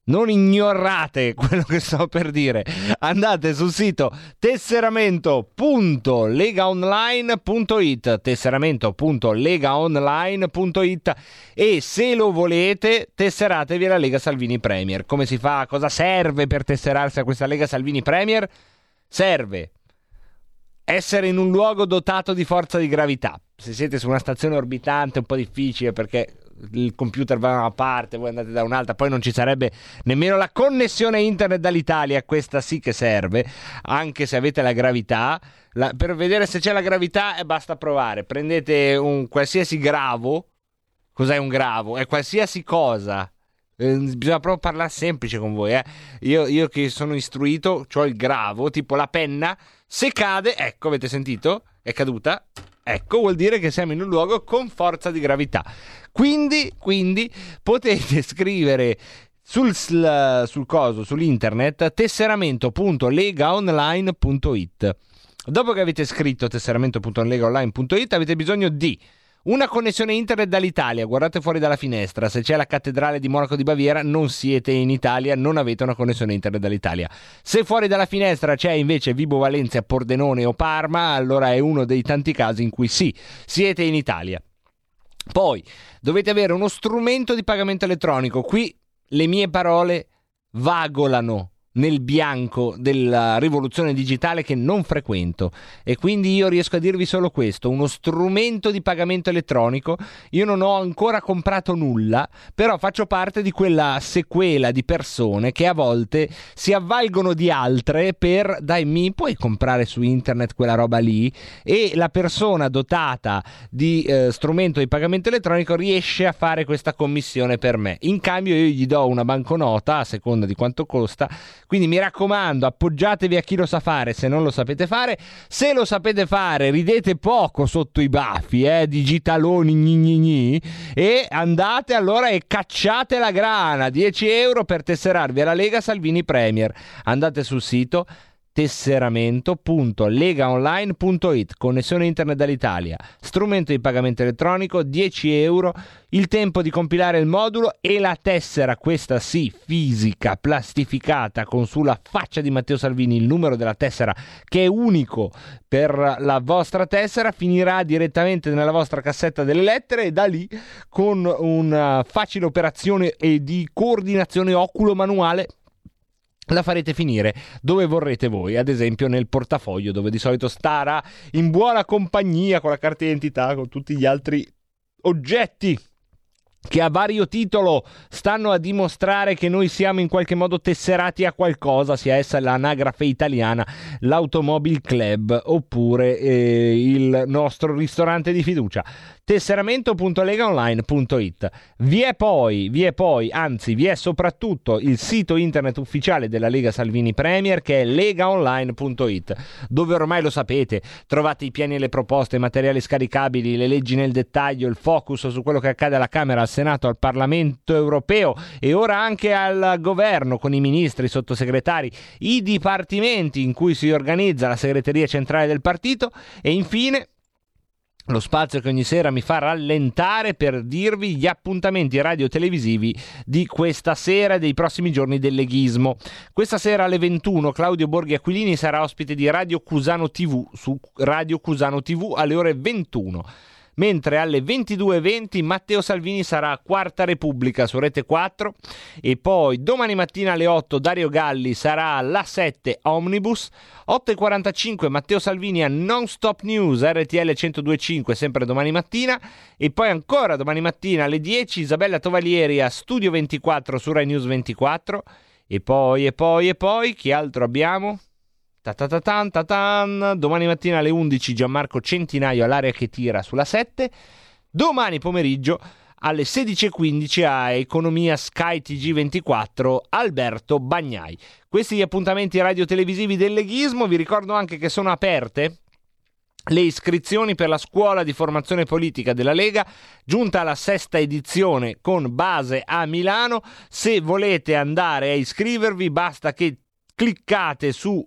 Non ignorate quello che sto per dire. Andate sul sito tesseramento.legaonline.it tesseramento.legaonline.it e se lo volete tesseratevi alla Lega Salvini Premier. Come si fa? Cosa serve per tesserarsi a questa Lega Salvini Premier? Serve essere in un luogo dotato di forza di gravità. Se siete su una stazione orbitante è un po' difficile perché il computer va da una parte, voi andate da un'altra, poi non ci sarebbe nemmeno la connessione internet dall'Italia, questa sì che serve, anche se avete la gravità. La, per vedere se c'è la gravità eh, basta provare, prendete un qualsiasi gravo, cos'è un gravo? È qualsiasi cosa. Eh, bisogna proprio parlare semplice con voi. Eh. Io, io che sono istruito, ho il gravo, tipo la penna, se cade, ecco, avete sentito? È caduta. Ecco, vuol dire che siamo in un luogo con forza di gravità. Quindi, quindi potete scrivere sul, sul coso, sull'internet, tesseramento.legaonline.it. Dopo che avete scritto tesseramento.legaonline.it avete bisogno di una connessione internet dall'Italia, guardate fuori dalla finestra, se c'è la cattedrale di Monaco di Baviera non siete in Italia, non avete una connessione internet dall'Italia. Se fuori dalla finestra c'è invece Vibo Valencia, Pordenone o Parma, allora è uno dei tanti casi in cui sì, siete in Italia. Poi dovete avere uno strumento di pagamento elettronico. Qui le mie parole vagolano nel bianco della rivoluzione digitale che non frequento e quindi io riesco a dirvi solo questo, uno strumento di pagamento elettronico. Io non ho ancora comprato nulla, però faccio parte di quella sequela di persone che a volte si avvalgono di altre per dai mi puoi comprare su internet quella roba lì e la persona dotata di eh, strumento di pagamento elettronico riesce a fare questa commissione per me. In cambio io gli do una banconota a seconda di quanto costa quindi mi raccomando, appoggiatevi a chi lo sa fare se non lo sapete fare. Se lo sapete fare, ridete poco sotto i baffi, eh, digitaloni gni gni gni, e andate allora e cacciate la grana. 10 euro per tesserarvi alla Lega Salvini Premier. Andate sul sito tesseramento.legaonline.it connessione internet dall'Italia. Strumento di pagamento elettronico 10 euro. Il tempo di compilare il modulo e la tessera questa sì fisica plastificata con sulla faccia di Matteo Salvini il numero della tessera che è unico per la vostra tessera finirà direttamente nella vostra cassetta delle lettere e da lì con una facile operazione e di coordinazione oculo manuale la farete finire dove vorrete voi, ad esempio nel portafoglio dove di solito starà in buona compagnia con la carta d'identità, con tutti gli altri oggetti che a vario titolo stanno a dimostrare che noi siamo in qualche modo tesserati a qualcosa, sia essa l'anagrafe italiana, l'Automobile Club oppure eh, il nostro ristorante di fiducia. tesseramento.legaonline.it. Vi è poi, vi è poi, anzi vi è soprattutto il sito internet ufficiale della Lega Salvini Premier che è legaonline.it, dove ormai lo sapete, trovate i piani e le proposte, i materiali scaricabili, le leggi nel dettaglio, il focus su quello che accade alla Camera, al Senato, al Parlamento europeo e ora anche al governo con i ministri, i sottosegretari, i dipartimenti in cui si organizza la segreteria centrale del partito e infine lo spazio che ogni sera mi fa rallentare per dirvi gli appuntamenti radio-televisivi di questa sera e dei prossimi giorni del leghismo. Questa sera alle 21 Claudio Borghi Aquilini sarà ospite di Radio Cusano TV su Radio Cusano TV alle ore 21 mentre alle 22.20 Matteo Salvini sarà a Quarta Repubblica su Rete 4 e poi domani mattina alle 8 Dario Galli sarà alla 7 Omnibus, 8.45 Matteo Salvini a Non Stop News RTL 102.5 sempre domani mattina. E poi ancora domani mattina alle 10 Isabella Tovalieri a Studio 24 su Rai News 24 e poi e poi e poi chi altro abbiamo? Ta-ta-ta-tan, ta-tan. Domani mattina alle 11 Gianmarco Centinaio all'area che tira sulla 7. Domani pomeriggio alle 16.15 a Economia Sky TG24 Alberto Bagnai. Questi gli appuntamenti radio-televisivi del leghismo. Vi ricordo anche che sono aperte le iscrizioni per la scuola di formazione politica della Lega, giunta alla sesta edizione con base a Milano. Se volete andare a iscrivervi, basta che cliccate su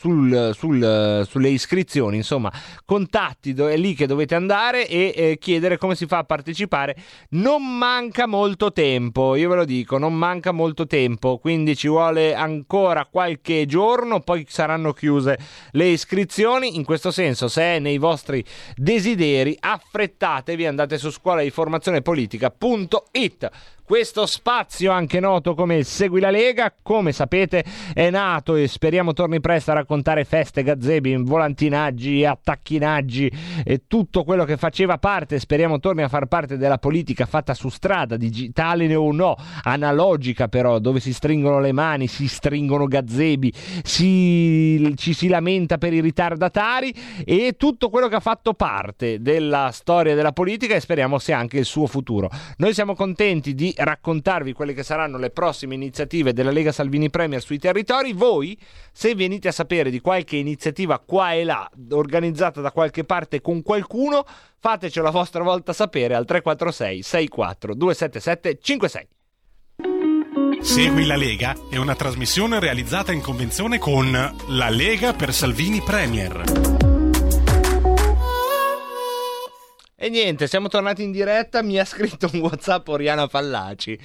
sul, sul, sulle iscrizioni, insomma, contatti, è lì che dovete andare e eh, chiedere come si fa a partecipare. Non manca molto tempo, io ve lo dico, non manca molto tempo, quindi ci vuole ancora qualche giorno, poi saranno chiuse le iscrizioni. In questo senso, se è nei vostri desideri, affrettatevi, andate su scuola di formazione politica.it questo spazio, anche noto come Segui la Lega, come sapete è nato e speriamo torni presto a raccontare feste, gazebi, volantinaggi, attacchinaggi e tutto quello che faceva parte, speriamo torni a far parte della politica fatta su strada, digitale o no, analogica però, dove si stringono le mani, si stringono gazebi, si, ci si lamenta per i ritardatari e tutto quello che ha fatto parte della storia della politica e speriamo sia anche il suo futuro. Noi siamo contenti di raccontarvi quelle che saranno le prossime iniziative della Lega Salvini Premier sui territori. Voi, se venite a sapere di qualche iniziativa qua e là organizzata da qualche parte con qualcuno, fatecelo a vostra volta sapere al 346 64 277 56. Segui la Lega è una trasmissione realizzata in convenzione con La Lega per Salvini Premier. E niente, siamo tornati in diretta. Mi ha scritto un WhatsApp Oriana Fallaci.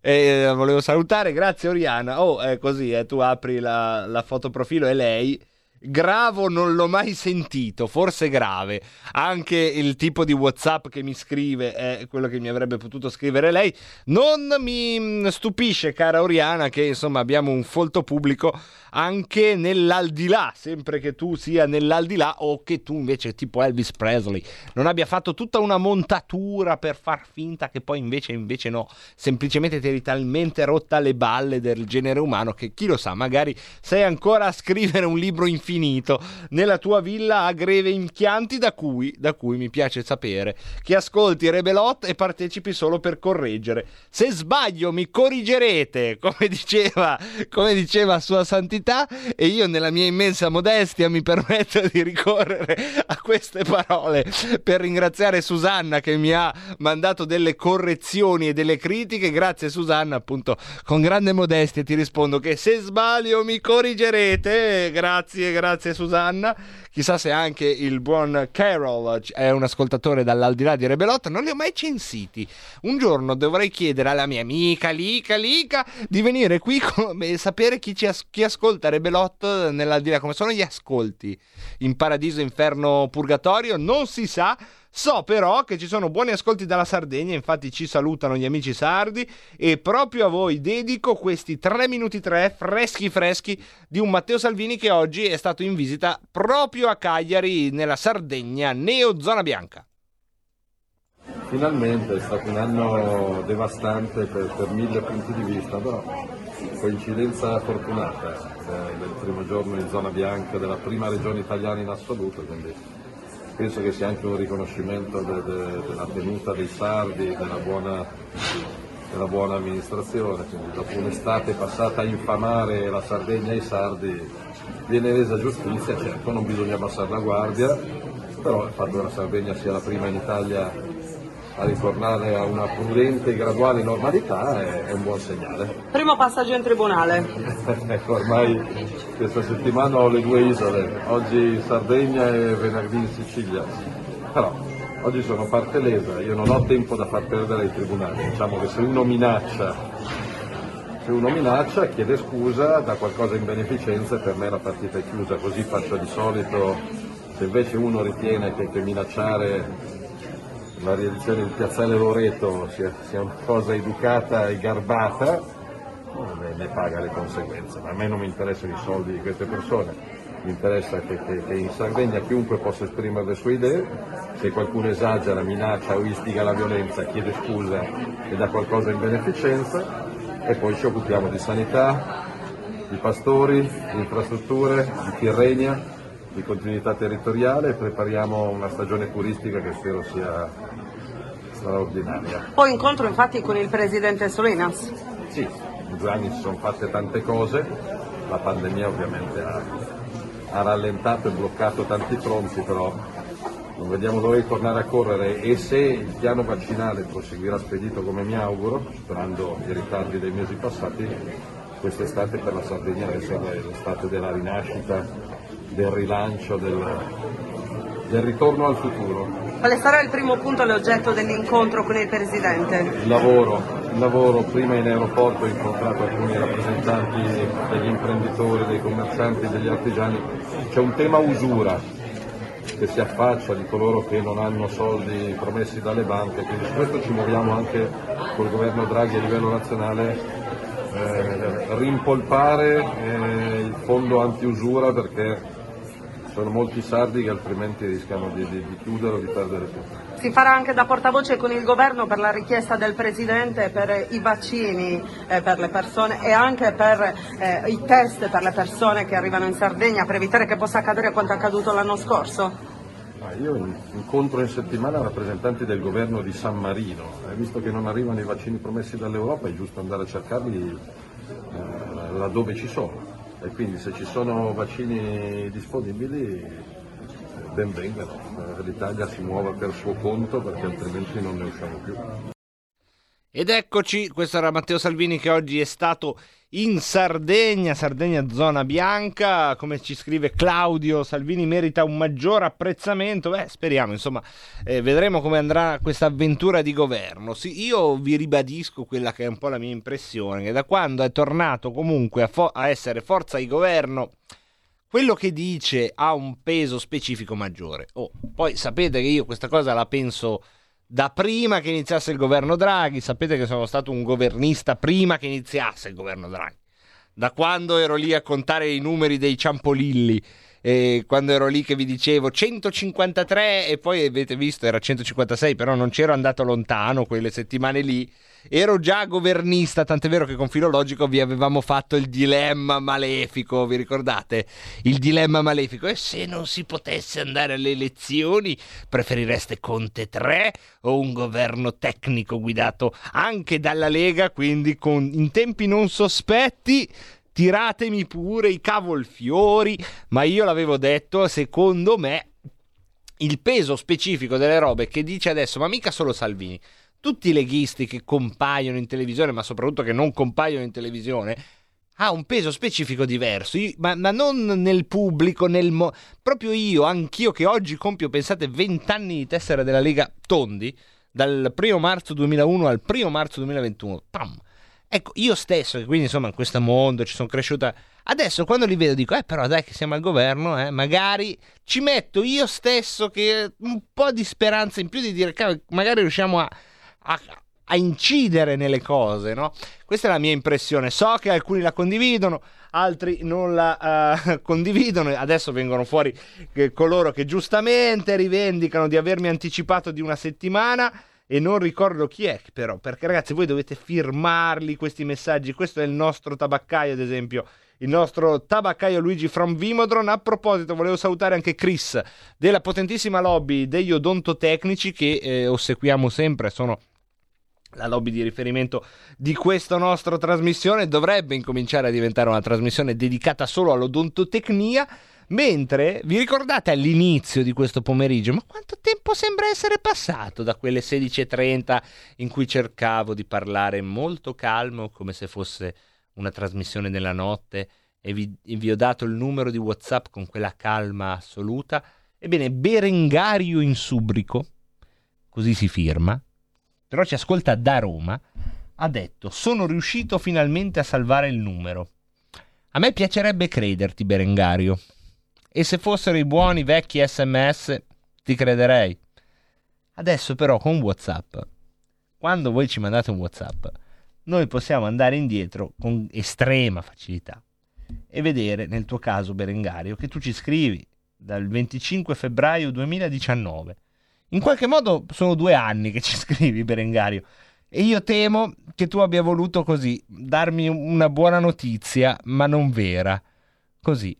E eh, volevo salutare, grazie Oriana. Oh, è così, eh, tu apri la, la fotoprofilo e lei. Gravo non l'ho mai sentito, forse grave. Anche il tipo di WhatsApp che mi scrive è quello che mi avrebbe potuto scrivere lei. Non mi mm, stupisce, cara Oriana, che insomma abbiamo un folto pubblico anche nell'aldilà, sempre che tu sia nell'aldilà o che tu invece tipo Elvis Presley non abbia fatto tutta una montatura per far finta che poi invece invece no, semplicemente ti eri talmente rotta le balle del genere umano che chi lo sa, magari sei ancora a scrivere un libro infinito nella tua villa a greve in Chianti da cui, da cui mi piace sapere che ascolti Rebelot e partecipi solo per correggere. Se sbaglio mi corrigerete, come diceva, come diceva Sua Santità e io nella mia immensa modestia mi permetto di ricorrere a queste parole per ringraziare Susanna che mi ha mandato delle correzioni e delle critiche. Grazie Susanna, appunto, con grande modestia ti rispondo che se sbaglio mi corrigerete. Grazie, grazie Susanna. Chissà se anche il buon Carol è un ascoltatore dall'aldilà di Rebelot, non li ho mai censiti. Un giorno dovrei chiedere alla mia amica Lica Lica di venire qui e sapere chi, as- chi ascolta Rebelot nell'aldilà, come sono gli ascolti in paradiso, inferno, purgatorio, non si sa. So però che ci sono buoni ascolti dalla Sardegna, infatti ci salutano gli amici sardi e proprio a voi dedico questi 3 minuti 3 freschi freschi di un Matteo Salvini che oggi è stato in visita proprio a Cagliari nella Sardegna, Neo Zona Bianca. Finalmente è stato un anno devastante per, per mille punti di vista, però coincidenza fortunata eh, del primo giorno in zona bianca della prima regione italiana in assoluto, quindi penso che sia anche un riconoscimento de- de- della tenuta dei sardi, della buona, della buona amministrazione, quindi dopo un'estate passata a infamare la Sardegna e i sardi viene resa giustizia, certo non bisogna abbassare la guardia, però il fatto che la Sardegna sia la prima in Italia a ritornare a una prudente e graduale normalità è, è un buon segnale. Primo passaggio in tribunale. ecco, ormai questa settimana ho le due isole, oggi in Sardegna e venerdì in Sicilia. Però oggi sono parte lesa, io non ho tempo da far perdere ai tribunali. Diciamo che se uno minaccia, se uno minaccia chiede scusa, dà qualcosa in beneficenza e per me la partita è chiusa, così faccio di solito. Se invece uno ritiene che, che minacciare la riedizione di Piazzale Loreto sia, sia una cosa educata e garbata, ne, ne paga le conseguenze. Ma a me non mi interessano i soldi di queste persone, mi interessa che, che- che in Sardegna chiunque possa esprimere le sue idee, se qualcuno esagera, minaccia o istiga la violenza, chiede scusa e dà qualcosa in beneficenza. E poi ci occupiamo di sanità, di pastori, di infrastrutture, di Tirrenia, di continuità territoriale e prepariamo una stagione turistica che spero sia straordinaria. Poi incontro infatti con il presidente Solinas. Sì, in due anni si sono fatte tante cose, la pandemia ovviamente ha, ha rallentato e bloccato tanti fronti, però non vediamo l'ora di tornare a correre e se il piano vaccinale proseguirà spedito come mi auguro, superando i ritardi dei mesi passati, quest'estate per la Sardegna deve essere l'estate della rinascita, del rilancio, del, del ritorno al futuro. Quale sarà il primo punto l'oggetto dell'incontro con il presidente? Il lavoro, il lavoro prima in aeroporto ho incontrato alcuni rappresentanti degli imprenditori, dei commercianti, degli artigiani. C'è un tema usura che si affaccia di coloro che non hanno soldi promessi dalle banche, quindi su questo ci muoviamo anche col governo Draghi a livello nazionale, eh, rimpolpare eh, il fondo anti-usura perché sono molti sardi che altrimenti rischiano di, di- di chiudere o di perdere tutto. Si farà anche da portavoce con il governo per la richiesta del presidente per i vaccini eh, per le persone e anche per eh, i test per le persone che arrivano in Sardegna per evitare che possa accadere quanto è accaduto l'anno scorso? Io in- incontro in settimana rappresentanti del governo di San Marino e visto che non arrivano i vaccini promessi dall'Europa è giusto andare a cercarli eh, laddove ci sono e quindi se ci sono vaccini disponibili ben vengano, Eh, l'Italia si muove per suo conto perché altrimenti non ne usciamo più. Ed eccoci, questo era Matteo Salvini che oggi è stato in Sardegna, Sardegna zona bianca, come ci scrive Claudio, Salvini merita un maggior apprezzamento, beh speriamo, insomma, eh, vedremo come andrà questa avventura di governo. Sì, io vi ribadisco quella che è un po' la mia impressione, che da quando è tornato comunque a, fo- a essere forza di governo, quello che dice ha un peso specifico maggiore. Oh, poi sapete che io questa cosa la penso da prima che iniziasse il governo Draghi, sapete che sono stato un governista prima che iniziasse il governo Draghi, da quando ero lì a contare i numeri dei Ciampolilli, eh, quando ero lì che vi dicevo 153 e poi avete visto era 156, però non c'ero andato lontano quelle settimane lì. Ero già governista, tant'è vero che con Filologico vi avevamo fatto il dilemma malefico, vi ricordate? Il dilemma malefico. E se non si potesse andare alle elezioni, preferireste Conte 3 o un governo tecnico guidato anche dalla Lega, quindi con, in tempi non sospetti? Tiratemi pure i cavolfiori, ma io l'avevo detto, secondo me il peso specifico delle robe che dice adesso, ma mica solo Salvini, tutti i leghisti che compaiono in televisione, ma soprattutto che non compaiono in televisione, ha un peso specifico diverso, Io- ma, ma non nel pubblico, nel mo- proprio io, anch'io che oggi compio, pensate, 20 anni di tessera della Lega Tondi, dal 1 marzo 2001 al 1 marzo 2021, pam! Ecco, io stesso, che quindi insomma in questo mondo ci sono cresciuta, adesso quando li vedo dico, eh però dai che siamo al governo, eh, magari ci metto io stesso che un po' di speranza in più di dire, "Cavolo, magari riusciamo a, a- a incidere nelle cose, no? Questa è la mia impressione. So che alcuni la condividono, altri non la eh, condividono. Adesso vengono fuori che coloro che giustamente rivendicano di avermi anticipato di una settimana. E non ricordo chi è, però, perché ragazzi, voi dovete firmarli questi messaggi. Questo è il nostro tabaccaio, ad esempio, il nostro tabaccaio Luigi from Vimodron. A proposito, volevo salutare anche Chris della potentissima lobby degli odontotecnici che eh, ossequiamo sempre, sono la lobby di riferimento di questa nostra trasmissione dovrebbe incominciare a diventare una trasmissione dedicata solo all'odontotecnia. Mentre vi ricordate all'inizio di questo pomeriggio, ma quanto tempo sembra essere passato da quelle 16.30 in cui cercavo di parlare molto calmo, come se fosse una trasmissione nella notte, e vi, vi ho dato il numero di WhatsApp con quella calma assoluta? Ebbene, Berengario in Subrico, così si firma, però ci ascolta da Roma, ha detto: Sono riuscito finalmente a salvare il numero. A me piacerebbe crederti, Berengario. E se fossero i buoni vecchi sms, ti crederei. Adesso però con WhatsApp, quando voi ci mandate un WhatsApp, noi possiamo andare indietro con estrema facilità e vedere nel tuo caso, Berengario, che tu ci scrivi dal 25 febbraio 2019. In qualche modo sono due anni che ci scrivi, Berengario. E io temo che tu abbia voluto così darmi una buona notizia, ma non vera. Così,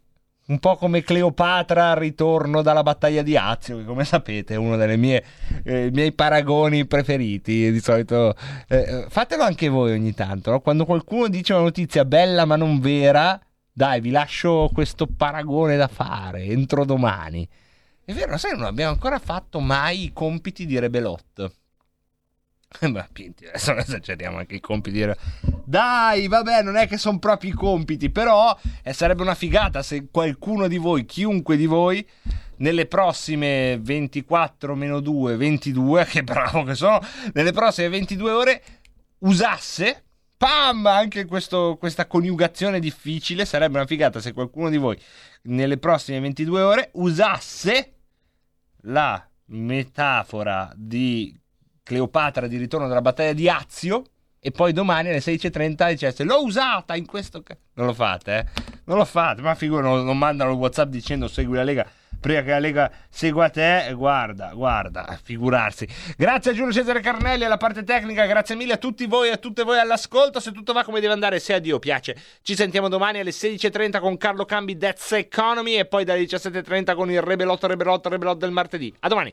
un po' come Cleopatra al ritorno dalla battaglia di Azio, che come sapete è uno dei eh, miei paragoni preferiti. Di solito eh, fatelo anche voi ogni tanto, no? quando qualcuno dice una notizia bella ma non vera, dai, vi lascio questo paragone da fare entro domani. È vero, sai, non abbiamo ancora fatto mai i compiti di Rebelot. Ma Pinti, adesso non esageriamo anche i compiti. di Dai, vabbè, non è che sono proprio i compiti, però eh, sarebbe una figata se qualcuno di voi, chiunque di voi, nelle prossime 24 meno 2, 22, che bravo che sono, nelle prossime 22 ore usasse, pam, anche questo- questa coniugazione difficile, sarebbe una figata se qualcuno di voi nelle prossime 22 ore usasse la metafora di Cleopatra di ritorno dalla battaglia di Azio e poi domani alle 16.30 dicesse l'ho usata in questo ca-". non lo fate eh non lo fate ma figura non, non mandano il whatsapp dicendo segui la Lega prima che la Lega segua te guarda guarda figurarsi. Grazie a Giulio Cesare Carnelli alla parte tecnica grazie mille a tutti voi e a tutte voi all'ascolto. Se tutto va come deve andare se a Dio piace ci sentiamo domani alle 16.30 con Carlo Cambi That's Economy e poi dalle 17.30 con il Rebelotto Rebelotto Rebelotto del martedì. A domani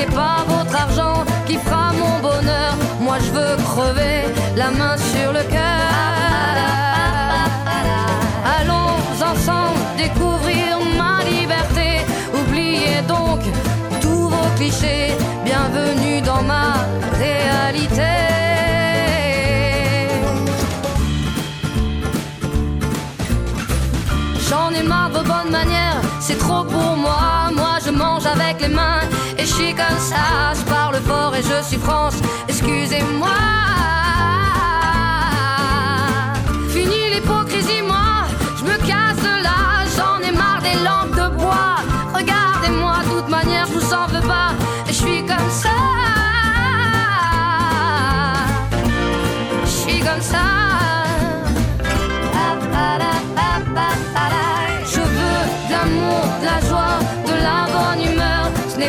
N'est pas votre argent qui fera mon bonheur. Moi je veux crever la main sur le cœur. Allons ensemble découvrir ma liberté. Oubliez donc tous vos clichés. Bienvenue dans ma réalité. J'en ai marre de vos bonnes manières, c'est trop pour moi. Moi je mange avec les mains comme ça. Je parle fort et je suis France, excusez-moi. Fini l'hypocrisie, moi,